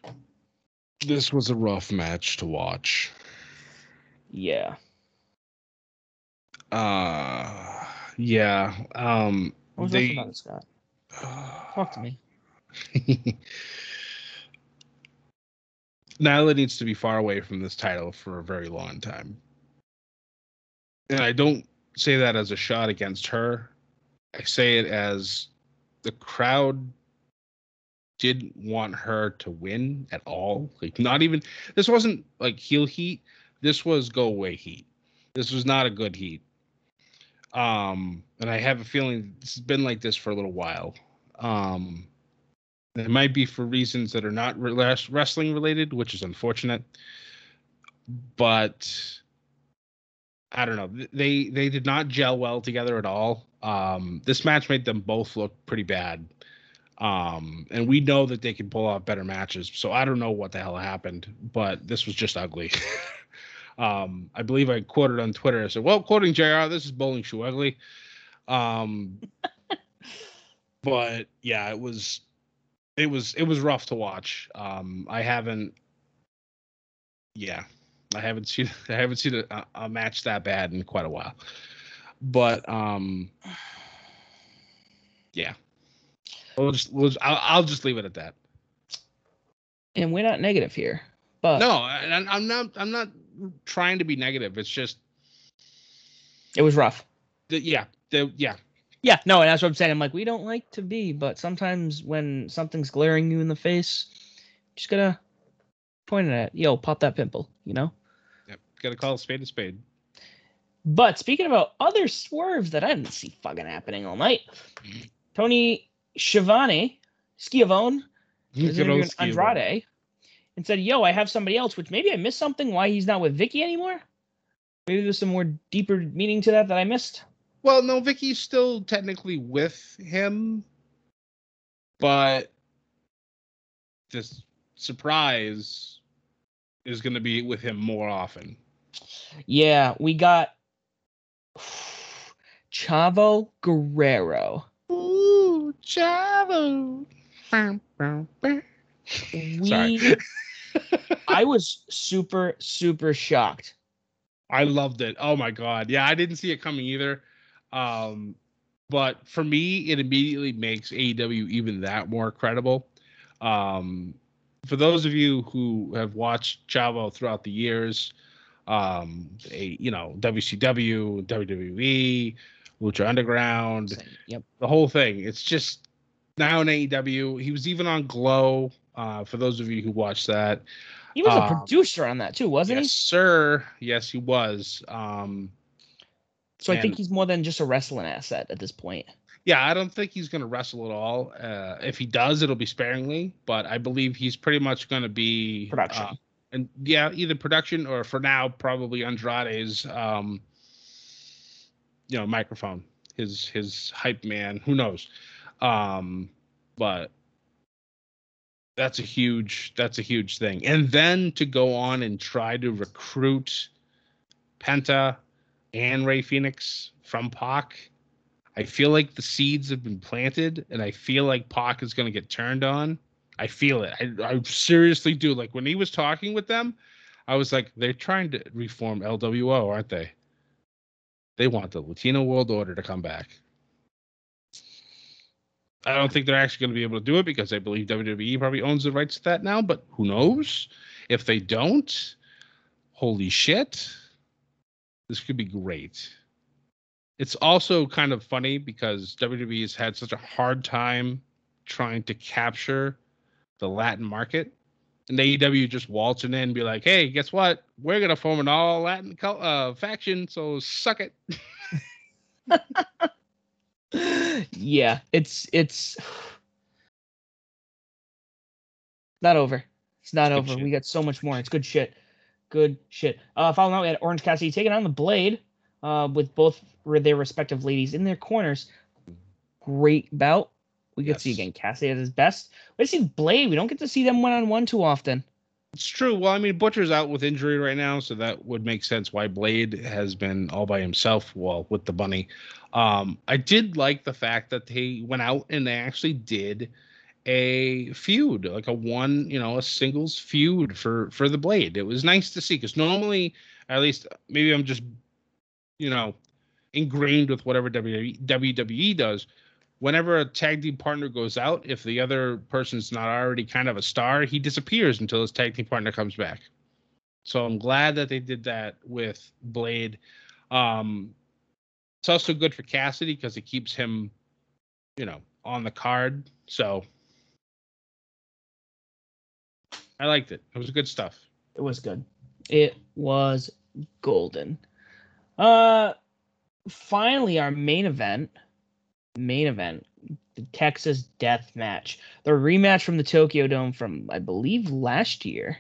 this was a rough match to watch Yeah. Uh, yeah. Um, What was they, about it, Scott? [sighs] Talk to me. [laughs] Nyla needs to be far away from this title for a very long time. And I don't say that as a shot against her. I say it as the crowd didn't want her to win at all. Like not even this wasn't like heel heat. This was go away heat. This was not a good heat. Um, and I have a feeling this has been like this for a little while. Um, it might be for reasons that are not re- wrestling related, which is unfortunate. But I don't know. They they did not gel well together at all. Um, this match made them both look pretty bad. Um, and we know that they can pull off better matches. So I don't know what the hell happened, but this was just ugly. [laughs] Um, I believe I quoted on Twitter. I said, "Well, quoting Jr. This is bowling shoe ugly." Um, but yeah, it was, it was, it was rough to watch. Um, I haven't, yeah, I haven't seen, [laughs] I haven't seen a, a match that bad in quite a while. But um, yeah, we'll just, we'll, I'll, I'll just leave it at that. And we're not negative here, but No, I, I'm not, I'm not trying to be negative. It's just, it was rough. the, yeah, the, yeah, Yeah, no, and that's what I'm saying. I'm like, we don't like to be, but sometimes when something's glaring you in the face, just gotta point it at, yo, pop that pimple, you know. Yep. Gotta call a spade a spade. But speaking about other swerves that I didn't see fucking happening all night. Tony Schiavone, Schiavone, was interviewing Andrade and said, "Yo, I have somebody else." Which maybe I missed something. Why he's not with Vickie anymore? Maybe there's some more deeper meaning to that that I missed. Well, no, Vickie's still technically with him, but this surprise is going to be with him more often. Yeah, we got Chavo Guerrero. Ooh, Chavo. We, Sorry. [laughs] I was super super shocked. I loved it. Oh my god. Yeah, I didn't see it coming either. Um, but for me, it immediately makes AEW even that more credible. Um, for those of you who have watched Chavo throughout the years, um, a, you know WCW, WWE, Lucha Underground, Yep. the whole thing. It's just now in AEW. He was even on Glow. Uh, for those of you who watched that, He was a Um, producer on that too, wasn't he? yes, sir. Yes, he was. Um, he? So I think he's more than just a wrestling asset at this point. Yeah, I don't think he's going to wrestle at all. Uh, if he does, it'll be sparingly, but I believe he's pretty much going to be Production. uh, and yeah, either production or for now probably Andrade's, um, you know, microphone, his his hype man. Who knows? Um, but that's a huge that's a huge thing. And then to go on and try to recruit Penta and Rey Fenix from Pac. I feel like the seeds have been planted, and I feel like Pac is going to get turned on. I feel it. I, I seriously do. Like when he was talking with them, I was like, they're trying to reform LWO, aren't they? They want the Latino World Order to come back. I don't think they're actually going to be able to do it because I believe WWE probably owns the rights to that now, but who knows? If they don't, holy shit, this could be great. It's also kind of funny because WWE has had such a hard time trying to capture the Latin market. And AEW just waltzing in and be like, hey, guess what? We're going to form an all Latin cul- uh, faction, so suck it. [laughs] yeah, it's it's [sighs] not over. It's not It's over. We got so much more. It's good shit. Good shit. Uh, following out, we had Orange Cassidy taking on the Blade, uh, with both their respective ladies in their corners. Great bout. We get to see again Cassidy at his best. We see Blade. We don't get to see them one on one too often. It's true. Well, I mean, Butcher's out with injury right now, so that would make sense why Blade has been all by himself. Well, with the bunny, um, I did like the fact that they went out and they actually did a feud, like a one, you know, a singles feud for for the Blade. It was nice to see because normally, at least maybe I'm just, you know, ingrained with whatever WWE, WWE does. Whenever a tag team partner goes out, if the other person's not already kind of a star, he disappears until his tag team partner comes back. So I'm glad that they did that with Blade. Um, it's also good for Cassidy because it keeps him, you know, on the card. So I liked it. It was good stuff. It was good. It was golden. Uh finally our main event. Main event. The Texas Death Match. The rematch from the Tokyo Dome from I believe last year.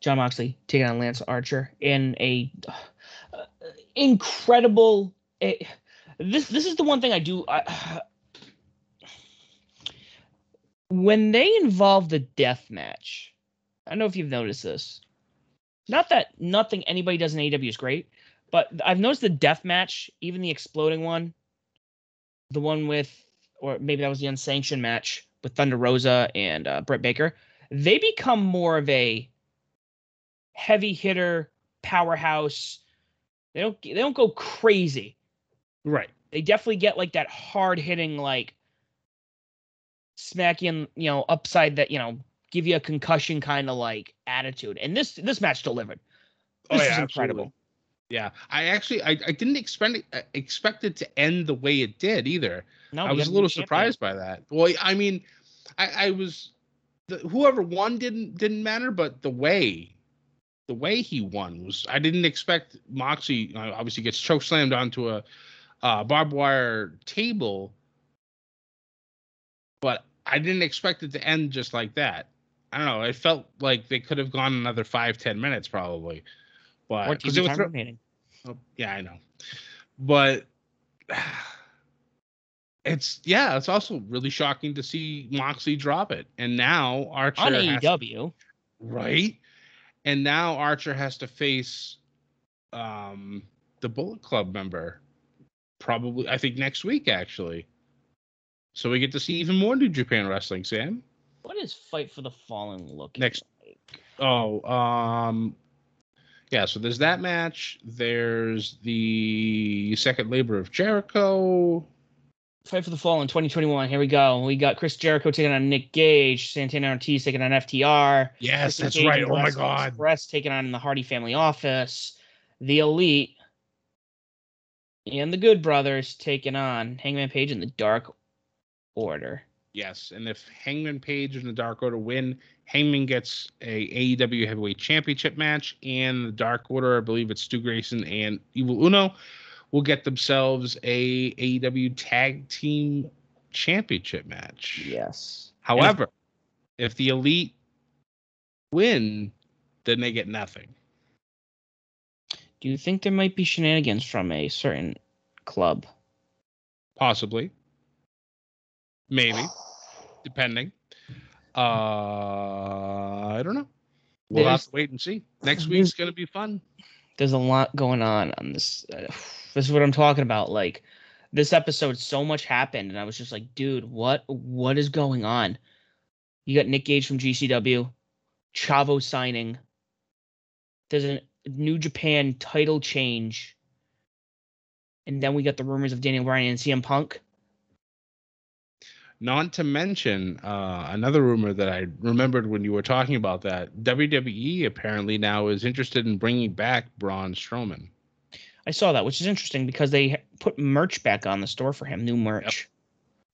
Jon Moxley taking on Lance Archer in a uh, incredible this this is the one thing I do I, when they involve the death match. I don't know if you've noticed this Not that nothing anybody does in AEW is great, but I've noticed the death match, even the exploding one, the one with, or maybe that was the unsanctioned match with Thunder Rosa and uh, Britt Baker, they become more of a heavy hitter powerhouse. They don't they don't go crazy. Right. They definitely get like that hard hitting like smack you you know, upside that, you know, give you a concussion kind of like attitude. And this this match delivered. Oh, yeah, was incredible. absolutely. Yeah, I actually I, I didn't expect it, uh, expect it to end the way it did either. No, I was a little surprised by that. Well, I mean, I, I was the, whoever won didn't didn't matter, but the way the way he won was I didn't expect Moxie obviously gets choke slammed onto a uh, barbed wire table, but I didn't expect it to end just like that. I don't know. It felt like they could have gone another five ten minutes probably, but More 'cause TV it was time thro- remaining. Oh, yeah, I know. But [sighs] it's yeah, it's also really shocking to see Moxley drop it. And now Archer on AEW. right? And now Archer has to face um the Bullet Club member probably I think next week actually. So we get to see even more New Japan wrestling, Sam. What is Fight for the Fallen looking Next- like? Oh, um yeah, so there's that match. There's the second labor of Jericho. Fight for the Fallen 2021. Here we go. We got Chris Jericho taking on Nick Gage, Santana Ortiz taking on FTR. Yes, Christian that's Cage right. Oh my god. Express taking on the Hardy Family Office, the Elite, and the Good Brothers taking on Hangman Page and the Dark Order. Yes, and if Hangman Page and the Dark Order win, Hangman gets a AEW Heavyweight Championship match, and the Dark Order, I believe it's Stu Grayson and Evil Uno, will get themselves a AEW Tag Team Championship match. Yes. However, if the Elite win, then they get nothing. Do you think there might be shenanigans from a certain club? Possibly. Maybe. [sighs] Depending. Uh I don't know. We'll have to wait and see. Next week's gonna be fun. There's a lot going on on this. Uh, [sighs] this is what I'm talking about. Like this episode, so much happened, and I was just like, dude, what what is going on? You got Nick Gage from GCW, Chavo signing. There's a New Japan title change, and then we got the rumors of Daniel Bryan and CM Punk. Not to mention uh, another rumor that I remembered when you were talking about that. WWE apparently now is interested in bringing back Braun Strowman. I saw that, which is interesting because they put merch back on the store for him, new merch.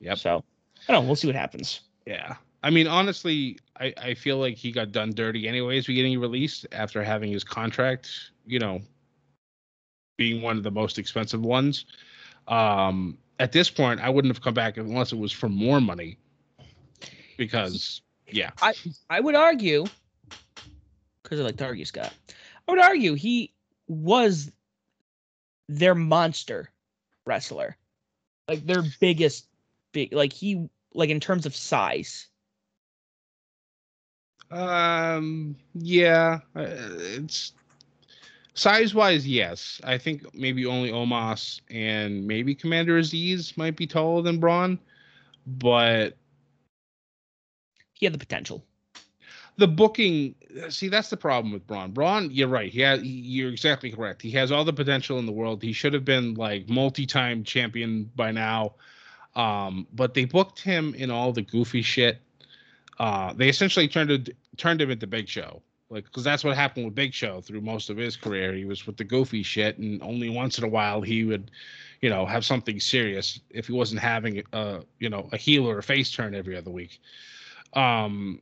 Yep. So I don't know. We'll see what happens. Yeah. I mean, honestly, I, I feel like he got done dirty anyways, getting released after having his contract, you know, being one of the most expensive ones. Um, at this point, I wouldn't have come back unless it was for more money. Because, yeah. I I would argue, because I like to argue, Scott. I would argue he was their monster wrestler, like their biggest, big, like he, like in terms of size. Um, yeah, uh, it's size wise, yes. I think maybe only Omos and maybe Commander Azeez might be taller than Braun, but He had the potential. the booking see that's the problem with Braun. Braun, you're right. He has you're exactly correct. He has all the potential in the world. He should have been like multi-time champion by now. Um, but they booked him in all the goofy shit. Uh, they essentially turned it turned him into Big Show. Like, because that's what happened with Big Show through most of his career. He was with the goofy shit, and only once in a while he would, you know, have something serious if he wasn't having a, you know, a heel or a face turn every other week. Um,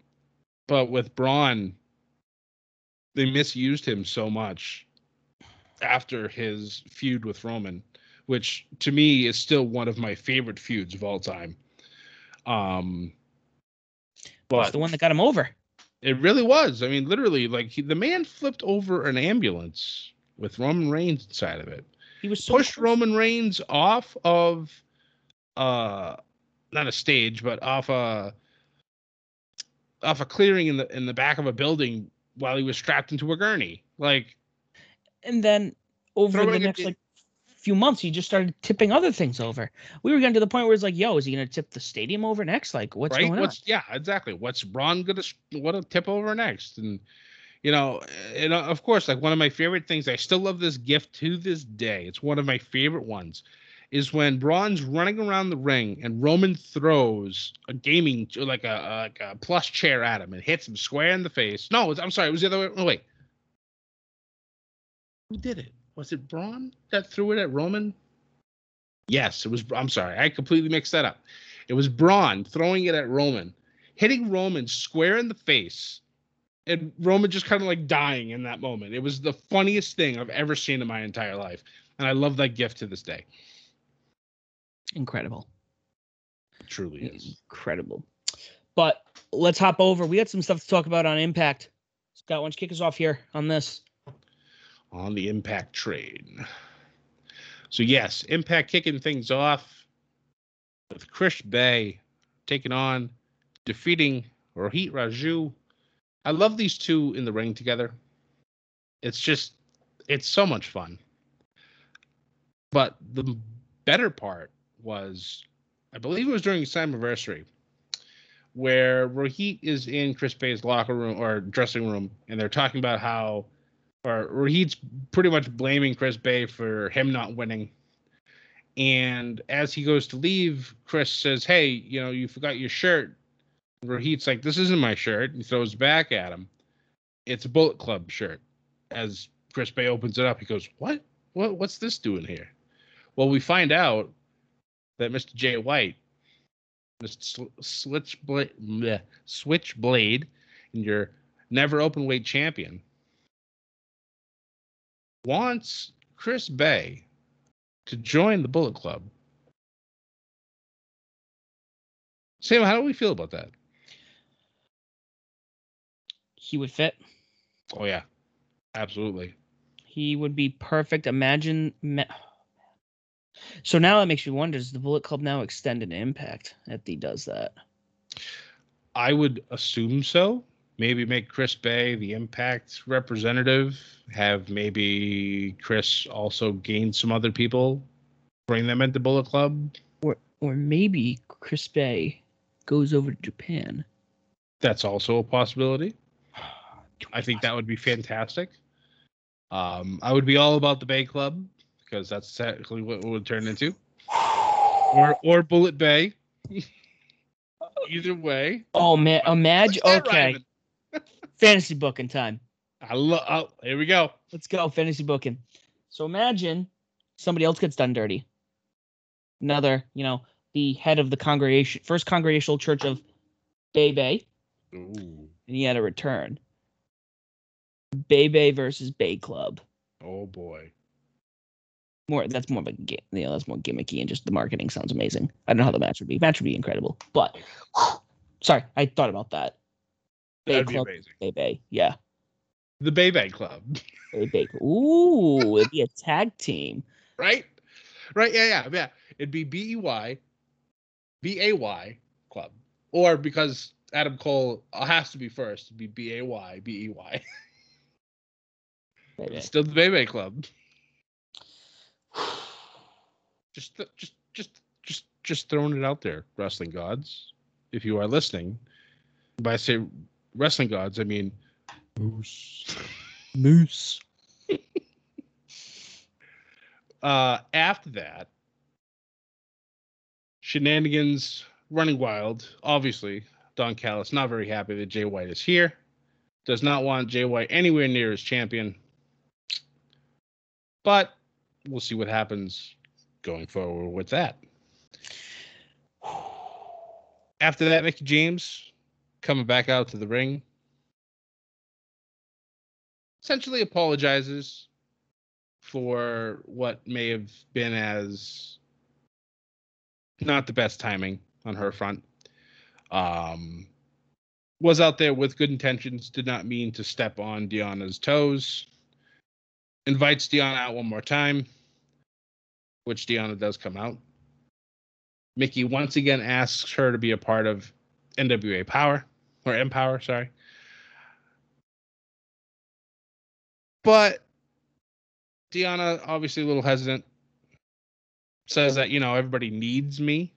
but with Braun, they misused him so much after his feud with Roman, which to me is still one of my favorite feuds of all time. Um, but the one that got him over. It really was. I mean, literally, like he, the man flipped over an ambulance with Roman Reigns inside of it. He was so Pushed close. Roman Reigns off of, uh, not a stage, but off a off a clearing in the in the back of a building while he was strapped into a gurney. Like, And then over the next like few months, he just started tipping other things over. We were getting to the point where it's like, yo, is he gonna tip the stadium over next? Like, what's right? going What's yeah, exactly. What's Braun gonna what to tip over next? And you know, and uh, of course, like one of my favorite things. I still love this gift to this day. It's one of my favorite ones. Is when Braun's running around the ring and Roman throws a gaming like a like a plush chair at him and hits him square in the face. No, I'm sorry, it was the other way. Wait. Who did it? Was it Braun that threw it at Roman? Yes, it was. I'm sorry, I completely mixed that up. It was Braun throwing it at Roman, hitting Roman square in the face, and Roman just kind of like dying in that moment. It was the funniest thing I've ever seen in my entire life, and I love that gift to this day. Incredible. It truly is. Incredible. But let's hop over. We got some stuff to talk about on Impact. Scott, why don't you kick us off here on this? On the Impact train. So yes, Impact kicking things off with Chris Bey taking on, defeating Rohit Raju. I love these two in the ring together. It's just, it's so much fun. But the better part was, I believe it was during his anniversary, where Rohit is in Chris Bey's locker room or dressing room, and they're talking about how or, he's pretty much blaming Chris Bey for him not winning. And as he goes to leave, Chris says, Hey, you know, you forgot your shirt. And Rohit's like, This isn't my shirt. He throws back at him. It's a Bullet Club shirt. As Chris Bey opens it up, he goes, What? What what's this doing here? Well, we find out that Mr. Jay White, Mr. Switchblade, Switchblade, and your never open weight champion, wants Chris Bey to join the Bullet Club. Sam, how do we feel about that? He would fit. Oh yeah, absolutely. He would be perfect. Imagine. Ma- so now that makes me wonder: Does the Bullet Club now extend an Impact if he does that? I would assume so. Maybe make Chris Bey the Impact representative. Have maybe Chris also gain some other people, bring them into Bullet Club. Or or maybe Chris Bey goes over to Japan. That's also a possibility. [sighs] I think that would be fantastic. Um, I would be all about the Bay Club because that's exactly what it would turn into, [sighs] or or Bullet Bay. [laughs] Either way. Oh man, imagine. Okay? Fantasy booking time. I love. Oh, here we go. Let's go fantasy booking. So imagine somebody else gets done dirty. Another, you know, the head of the congregation, first congregational church of Bay Bay, Ooh. and he had a return. Bay Bay versus Bay Club. Oh boy. More that's more of a you know that's more gimmicky and just the marketing sounds amazing. I don't know how the match would be. Match would be incredible, but sorry, I thought about that. Bay That'd Club. Bay Bay, yeah, The Bay Bay Club, Bay Bay. Ooh, it'd be a tag team. [laughs] right? Right? Yeah, yeah, yeah. It'd be B E Y, B A Y Club, or because Adam Cole has to be first, it'd be B A Y B E Y. Bay [laughs] Bay. It's still the Bay Bay Club. [sighs] Just, th- just, just, just, just throwing it out there, wrestling gods. If you are listening, by say wrestling gods, I mean Moose. Moose. [laughs] Uh, after that, shenanigans running wild. Obviously, Don Callis not very happy that Jay White is here. Does not want Jay White anywhere near his champion. But we'll see what happens going forward with that. [sighs] After that, Mickie James coming back out to the ring. Essentially apologizes for what may have been as not the best timing on her front. Um, was out there with good intentions, did not mean to step on Deanna's toes. Invites Deanna out one more time, which Deanna does come out. Mickie once again asks her to be a part of NWA Power or Empower, sorry. But Deonna, obviously a little hesitant, says that, you know, everybody needs me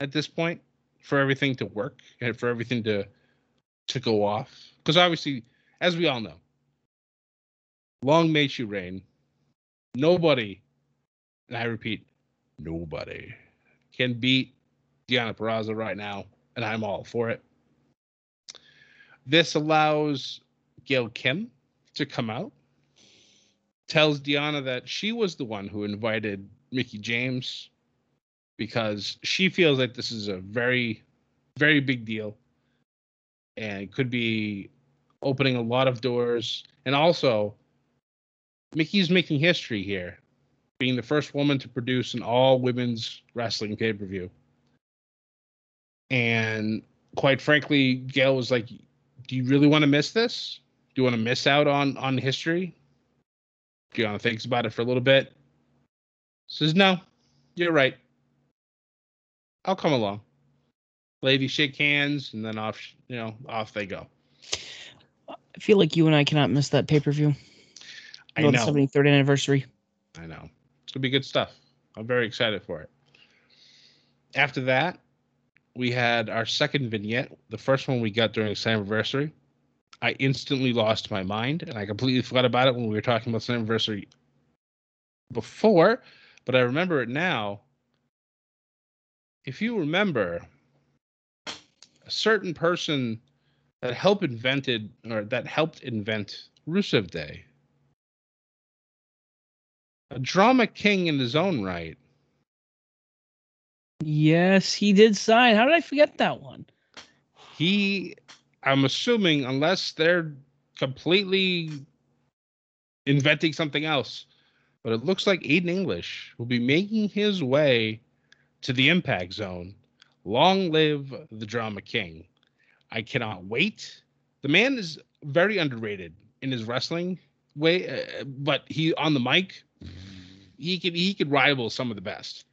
at this point for everything to work and for everything to to go off. Because obviously, as we all know, long may she reign. Nobody, and I repeat, nobody can beat Deonna Purrazzo right now, and I'm all for it. This allows Gail Kim to come out, tells Deonna that she was the one who invited Mickie James because she feels like this is a very, very big deal and could be opening a lot of doors. And also, Mickie's making history here, being the first woman to produce an all women's wrestling pay per view. And quite frankly, Gail was like, Do you really want to miss this? Do you want to miss out on on history? Gianna thinks about it for a little bit. Says, No, you're right. I'll come along. Ladies shake hands and then off you know, off they go. I feel like you and I cannot miss that pay per view. I know. The 73rd anniversary. I know. It's gonna be good stuff. I'm very excited for it. After that, we had our second vignette. The first one we got during the anniversary. I instantly lost my mind and I completely forgot about it when we were talking about the anniversary before, but I remember it now. If you remember, a certain person that helped invented or that helped invent Rusev Day. A drama king in his own right. Yes, he did sign. How did I forget that one? He, I'm assuming, unless they're completely inventing something else, but it looks like Aiden English will be making his way to the impact zone. Long live the drama king. I cannot wait. The man is very underrated in his wrestling way, uh, but he on the mic, he could he could rival some of the best.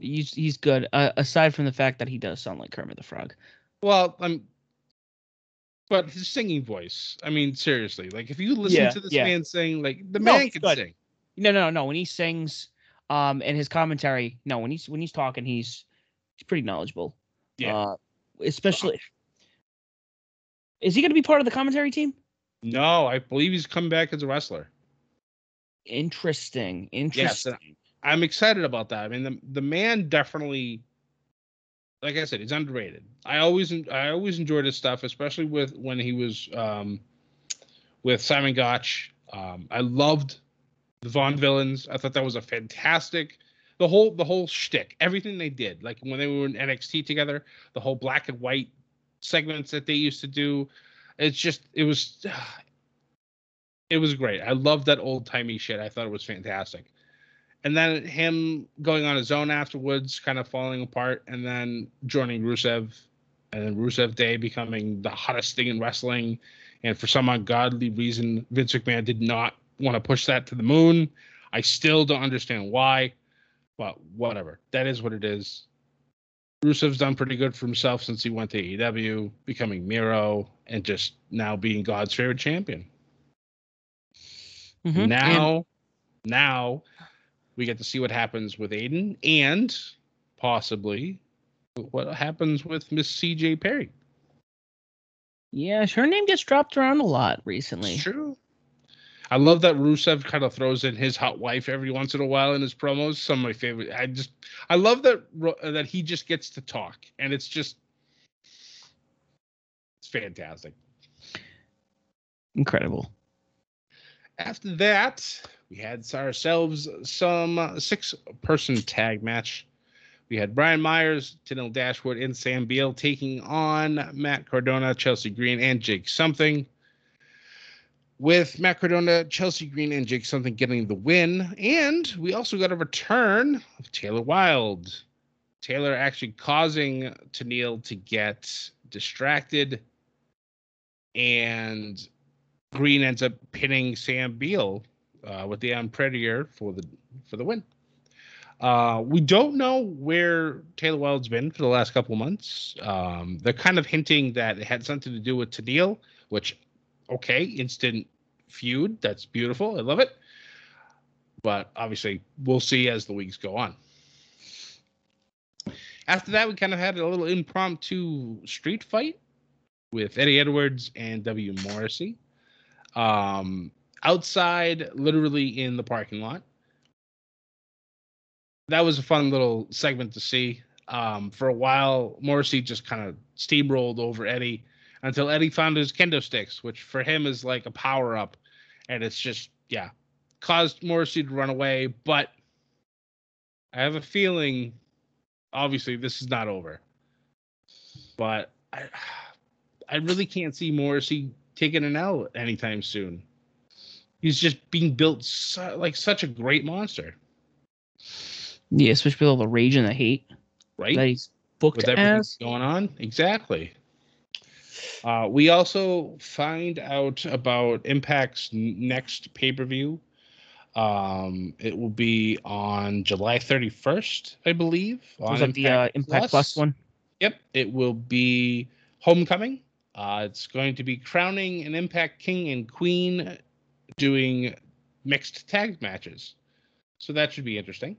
He's he's good. Uh, aside from the fact that he does sound like Kermit the Frog. Well, I'm. But his singing voice. I mean, seriously, like if you listen Yeah, to this yeah. man sing, like the No, man can good. sing. No, no, no. When he sings, um, and his commentary, no, when he's when he's talking, he's he's pretty knowledgeable. Yeah. Uh, especially. Is he going to be part of the commentary team? No, I believe he's come back as a wrestler. Interesting. Interesting. and I'm excited about that. I mean, the the man definitely, like I said, he's underrated. I always I always enjoyed his stuff, especially with when he was um, with Simon Gotch. Um, I loved the Vaudevillains. I thought that was a fantastic. The whole the whole shtick, everything they did, like when they were in NXT together, the whole black and white segments that they used to do. It's just it was [sighs] it was great. I loved that old timey shit. I thought it was fantastic. And then him going on his own afterwards, kind of falling apart, and then joining Rusev, and then Rusev Day becoming the hottest thing in wrestling. And for some ungodly reason, Vince McMahon did not want to push that to the moon. I still don't understand why, but whatever. That is what it is. Rusev's done pretty good for himself since he went to AEW, becoming Miro, and just now being God's favorite champion. Mhm. And- Now, now we get to see what happens with Aiden and possibly what happens with Miss CJ Perry. yeah, her name gets dropped around a lot recently. It's true. I love that Rusev kind of throws in his hot wife every once in a while in his promos. Some of my favorite. I just, I love that uh, that he just gets to talk, and it's just, it's fantastic. Incredible. After that, we had ourselves some six person tag match. We had Brian Myers, Tenille Dashwood, and Sam Beale taking on Matt Cardona, Chelsea Green, and Jake Something. With Matt Cardona, Chelsea Green, and Jake Something getting the win. And we also got a return of Taylor Wilde. Taylor actually causing Tenille to get distracted. And Green ends up pinning Sam Beale uh, with the Unprettier for the for the win. Uh, we don't know where Taylor Wilde's been for the last couple months. Um, they're kind of hinting that it had something to do with Tenille, which, okay, instant feud. That's beautiful. I love it. But obviously, we'll see as the weeks go on. After that, we kind of had a little impromptu street fight with Eddie Edwards and W. Morrissey. Um, outside, literally in the parking lot. That was a fun little segment to see. Um, for a while, Morrissey just kind of steamrolled over Eddie until Eddie found his kendo sticks, which for him is like a power up. And it's just, yeah, caused Morrissey to run away. But I have a feeling, obviously, this is not over. But I, [sighs] I really can't see Morrissey taking an L anytime soon. He's just being built so, like such a great monster, Yeah, especially with all the rage and the hate right? that he's booked with everything as. going on. Exactly. Uh, we also find out about Impact's next pay per view. Um, it will be on July 31st, I believe. Was that the uh, Impact Plus one? Yep, it will be Homecoming. Uh, it's going to be crowning an Impact King and Queen doing mixed tag matches. So that should be interesting.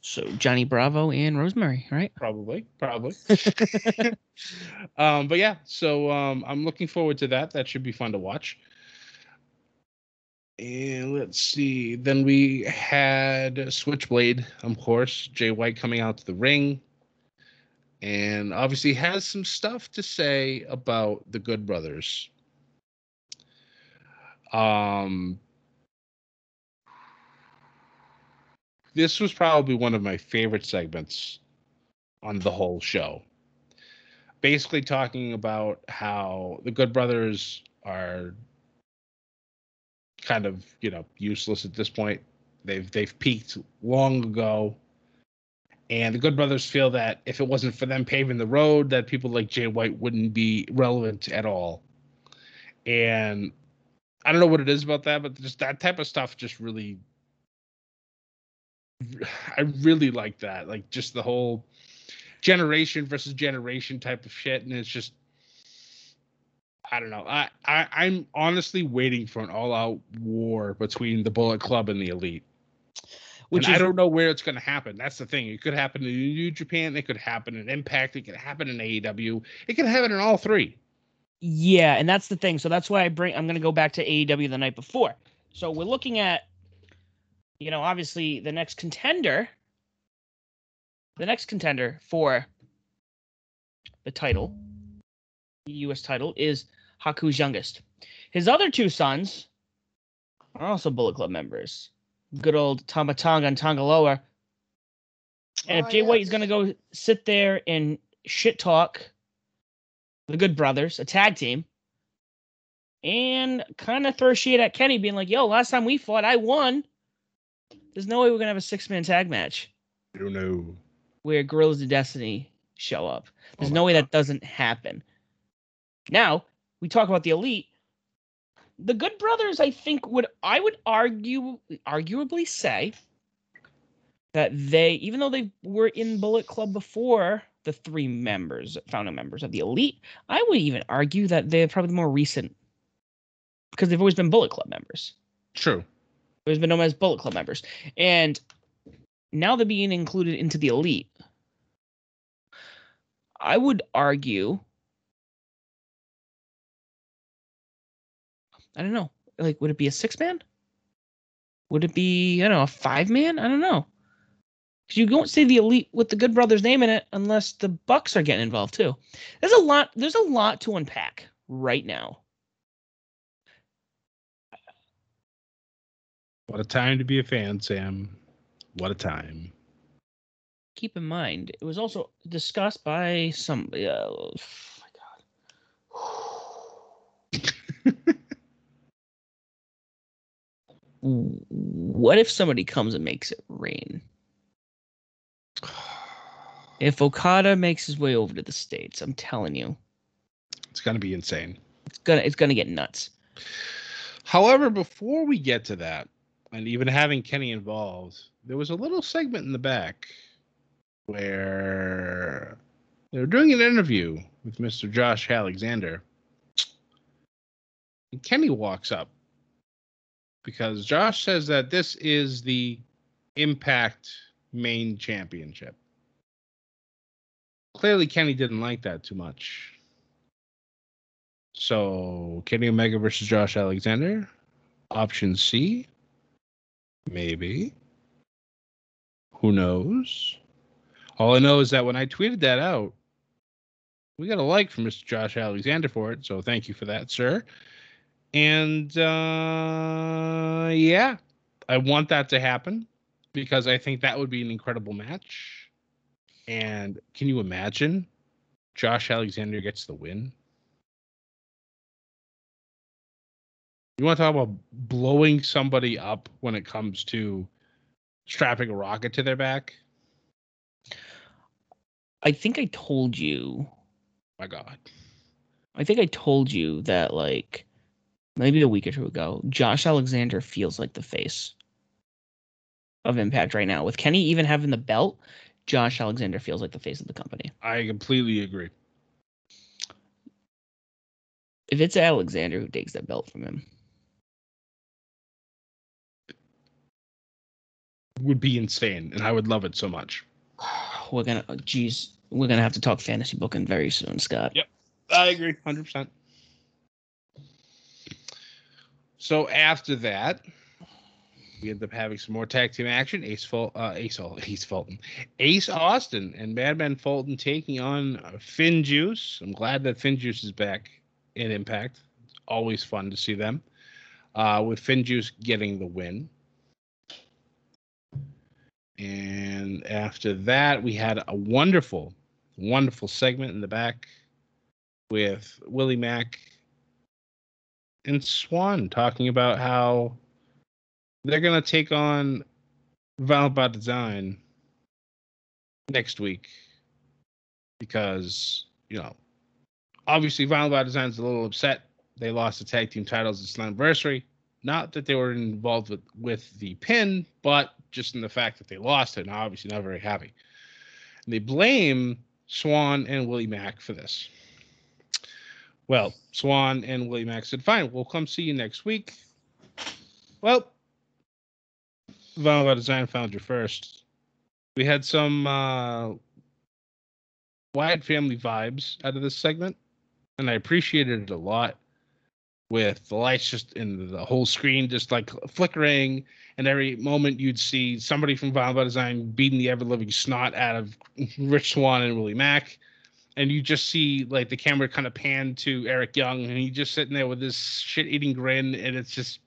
So Johnny Bravo and Rosemary, right? Probably, probably. [laughs] [laughs] um, but yeah, so um, I'm looking forward to that. That should be fun to watch. And let's see. Then we had Switchblade, of course. Jay White coming out to the ring, and obviously has some stuff to say about the Good Brothers. Um, this was probably one of my favorite segments on the whole show. Basically, talking about how the Good Brothers are kind of, you know, useless at this point. They've they've peaked long ago, and the Good Brothers feel that if it wasn't for them paving the road, that people like Jay White wouldn't be relevant at all. And I don't know what it is about that, but just that type of stuff just really I really like that. Like just the whole generation versus generation type of shit. And it's just I don't know. I, I I'm honestly waiting for an all out war between the Bullet Club and the Elite. Which is I don't know where it's going to happen. That's the thing. It could happen in New Japan. It could happen in Impact. It could happen in AEW. It could happen in all three. Yeah, and that's the thing. So that's why I bring. I'm going to go back to AEW the night before. So we're looking at, you know, obviously the next contender. The next contender for the title, the U.S. title, is Haku's youngest. His other two sons are also Bullet Club members. Good old Tama Tonga and Tanga Loa. And oh, if Oh, Jay White is going to go sit there and shit talk the Good Brothers, a tag team, and kind of throw shit at Kenny, being like, yo, last time we fought, I won. There's no way we're going to have a six man tag match I don't know. where Guerrillas of Destiny show up. Oh There's Oh no my way that doesn't happen. Now, we talk about the Elite. The Good Brothers, I think, would I would argue arguably say that they, even though they were in Bullet Club before the three members, founding members of the Elite, I would even argue that they're probably the more recent because they've always been Bullet Club members. True. There's been known as Bullet Club members. And now they're being included into the elite. I would argue I don't know. Like would it be a six man? Would it be, I don't know, a five man? I don't know. Cause you don't see the elite with the Good Brothers name in it unless the Bucks are getting involved too. There's a lot there's a lot to unpack right now. What a time to be a fan, Sam. What a time. keep in mind, it was also discussed by somebody. Uh, oh my God. [laughs] what if somebody comes and makes it rain? If Okada makes his way over to the states, I'm telling you, It's gonna be insane. it's gonna it's gonna get nuts. However, before we get to that, and even having Kenny involved, there was a little segment in the back where they were doing an interview with Mr. Josh Alexander. And Kenny walks up because Josh says that this is the Impact main championship. Clearly, Kenny didn't like that too much. So, Kenny Omega versus Josh Alexander. Option C. Maybe. Who knows? All I know is that when I tweeted that out, we got a like from Mr. Josh Alexander for it. So, thank you for that, sir. And uh, yeah, I want that to happen because I think that would be an incredible match. And can you imagine Josh Alexander gets the win? You want to talk about blowing somebody up when it comes to strapping a rocket to their back? I think I told you. My God. I think I told you that like maybe a week or two ago, Josh Alexander feels like the face of Impact right now. With Kenny even having the belt, Josh Alexander feels like the face of the company. I completely agree. If it's Alexander who takes that belt from him, would be insane, and I would love it so much. we're gonna, geez, we're gonna have to talk fantasy booking very soon, Scott. Yep, I agree, hundred percent. So after that, we end up having some more tag team action. Ace, uh, Ace, [laughs] Ace Fulton, Ace Austin, and Madman Fulton taking on Finn Juice. I'm glad that Finn Juice is back in Impact. It's always fun to see them. Uh, with Finn Juice getting the win. And after that, we had a wonderful, wonderful segment in the back with Willie Mack and Swann talking about how they're to take on Violent by Design next week because, you know, obviously Violent by Design is a little upset. They lost the tag team titles at Slammiversary. Not that they were involved with, with the pin, but just in the fact that they lost it. Now, obviously, not very happy. And they blame Swann and Willie Mack for this. Well, Swann and Willie Mack said, fine, we'll come see you next week. Well, Vinyl Design found you first. We had some uh, Wyatt family vibes out of this segment, and I appreciated it a lot. With the lights just in the whole screen just like flickering, and every moment you'd see somebody from Vinyl Design beating the ever living snot out of Rich Swann and Willie Mack and you just see like the camera kind of pan to Eric Young, and he's just sitting there with this shit-eating grin, and it's just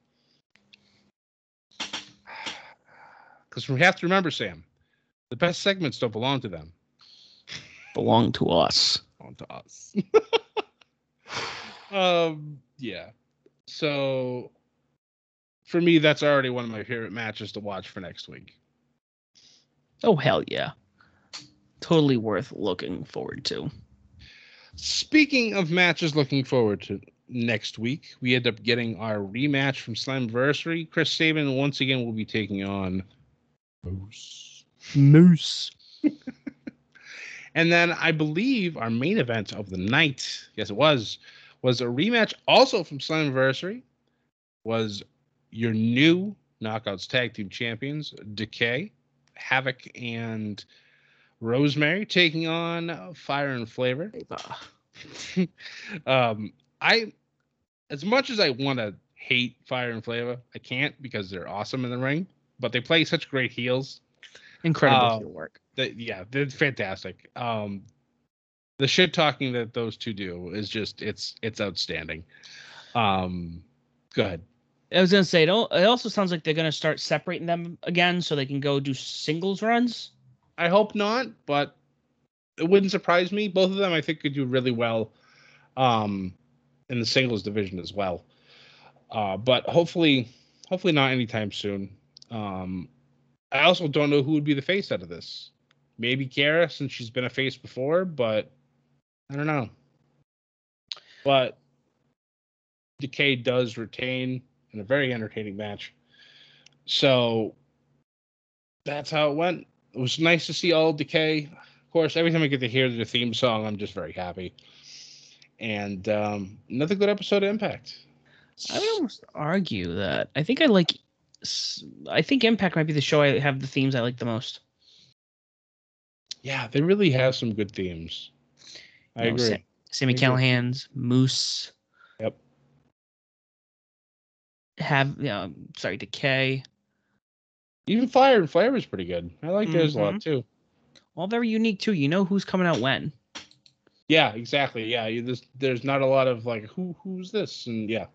[sighs] because we have to remember, Sam, the best segments don't belong to them; belong to us. Belong to us. [laughs] um, yeah. So, for me, that's already one of my favorite matches to watch for next week. Oh hell yeah! Totally worth looking forward to. Speaking of matches looking forward to next week, we end up getting our rematch from Slammiversary. Chris Sabin once again will be taking on Moose. Moose. [laughs] and then I believe our main event of the night, yes it was, was a rematch also from Slammiversary. Was your new Knockouts Tag Team Champions, Decay, Havok, and Rosemary taking on Fire 'N Flava. [laughs] um, I, as much as I want to hate Fire 'N Flava, I can't because they're awesome in the ring. But they play such great heels. Incredible uh, heel work. Yeah, they're fantastic. Um, the shit talking that those two do is just it's it's outstanding. Um, go ahead. I was gonna say. It also sounds like they're gonna start separating them again, so they can go do singles runs. I hope not, but it wouldn't surprise me. Both of them, I think, could do really well um, in the singles division as well. Uh, but hopefully, hopefully not anytime soon. Um, I also don't know who would be the face out of this. Maybe Kiera, since she's been a face before, but I don't know. But Decay does retain in a very entertaining match. So that's how it went it was nice to see all decay. Of course, every time I get to hear the theme song, I'm just very happy. And um, another good episode of Impact. I would almost argue that I think I like. I think Impact might be the show I have the themes I like the most. Yeah, they really have some good themes. I You know, agree. Sa- Sammy I agree. Callihan's Moose. Yep. Have you know, sorry, Decay. Even Fire and Fire was pretty good. I like those a lot too. All very unique too. You know who's coming out when. Yeah, exactly. Yeah, you, there's there's not a lot of like who who's this and yeah.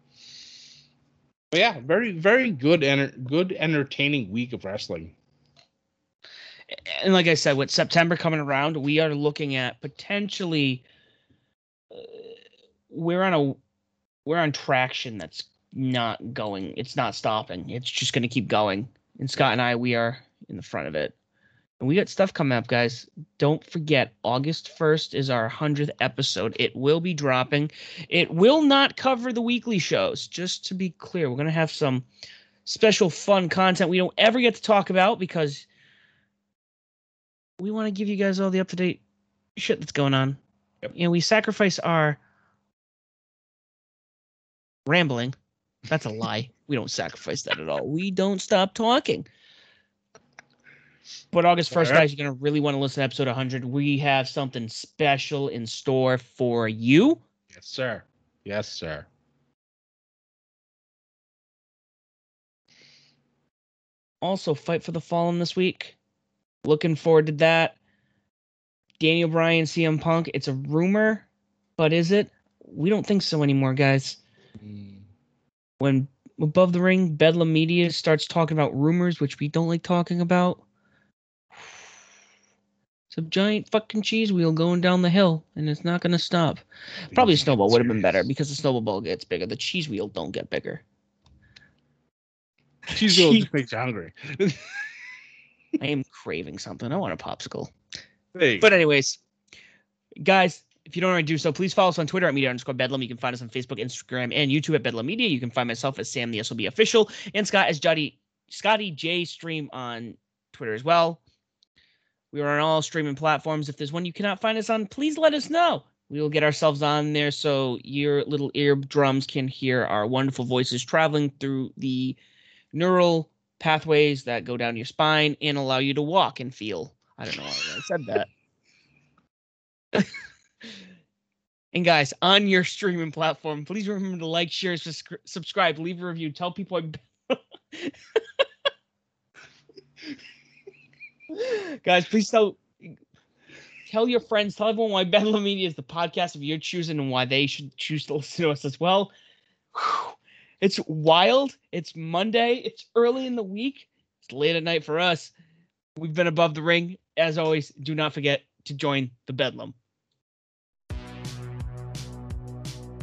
But yeah, very very good enter, good entertaining week of wrestling. and like I said, with September coming around, we are looking at potentially uh, we're on a we're on traction that's not going. It's not stopping. It's just going to keep going. And Scott and I, we are in the front of it. And we got stuff coming up, guys. Don't forget, August 1st is our 100th episode. It will be dropping. It will not cover the weekly shows, just to be clear. We're going to have some special fun content we don't ever get to talk about because we want to give you guys all the up to date shit that's going on. Yep. You know, we sacrifice our rambling. That's a lie. [laughs] we don't sacrifice that at all. We don't stop talking. But August 1st, Alright. guys, you're going to really want to listen to episode 100. We have something special in store for you. Yes, sir. Yes, sir. Also, Fight for the Fallen this week. Looking forward to that. Daniel Bryan, CM Punk. It's a rumor, but is it? We don't think so anymore, guys. Mm. when above the ring bedlam media starts talking about rumors which we don't like talking about. It's a giant fucking cheese wheel going down the hill and it's not going to stop. Probably a snowball would have been better because the snowball gets bigger. The cheese wheel don't get bigger. Cheese wheel just [laughs] makes you hungry. i am craving something. I want a popsicle. Hey, But anyways, guys, if you don't already do so, please follow us on Twitter at media underscore bedlam. You can find us on Facebook, Instagram, and YouTube at Bedlam Media. You can find myself as Sam the SOB official and Scott as Jody Scotty J Stream on Twitter as well. We are on all streaming platforms. If there's one you cannot find us on, please let us know. We will get ourselves on there so your little eardrums can hear our wonderful voices traveling through the neural pathways that go down your spine and allow you to walk and feel. I don't know why I said that. [laughs] and guys, on your streaming platform, please remember to like, share, sus- subscribe, leave a review, tell people. I... [laughs] guys, please tell tell your friends, tell everyone why Bedlam Media is the podcast of your choosing and why they should choose to listen to us as well. It's wild. It's Monday. It's early in the week. It's late at night for us. We've been above the ring. As always, do not forget to join the Bedlam.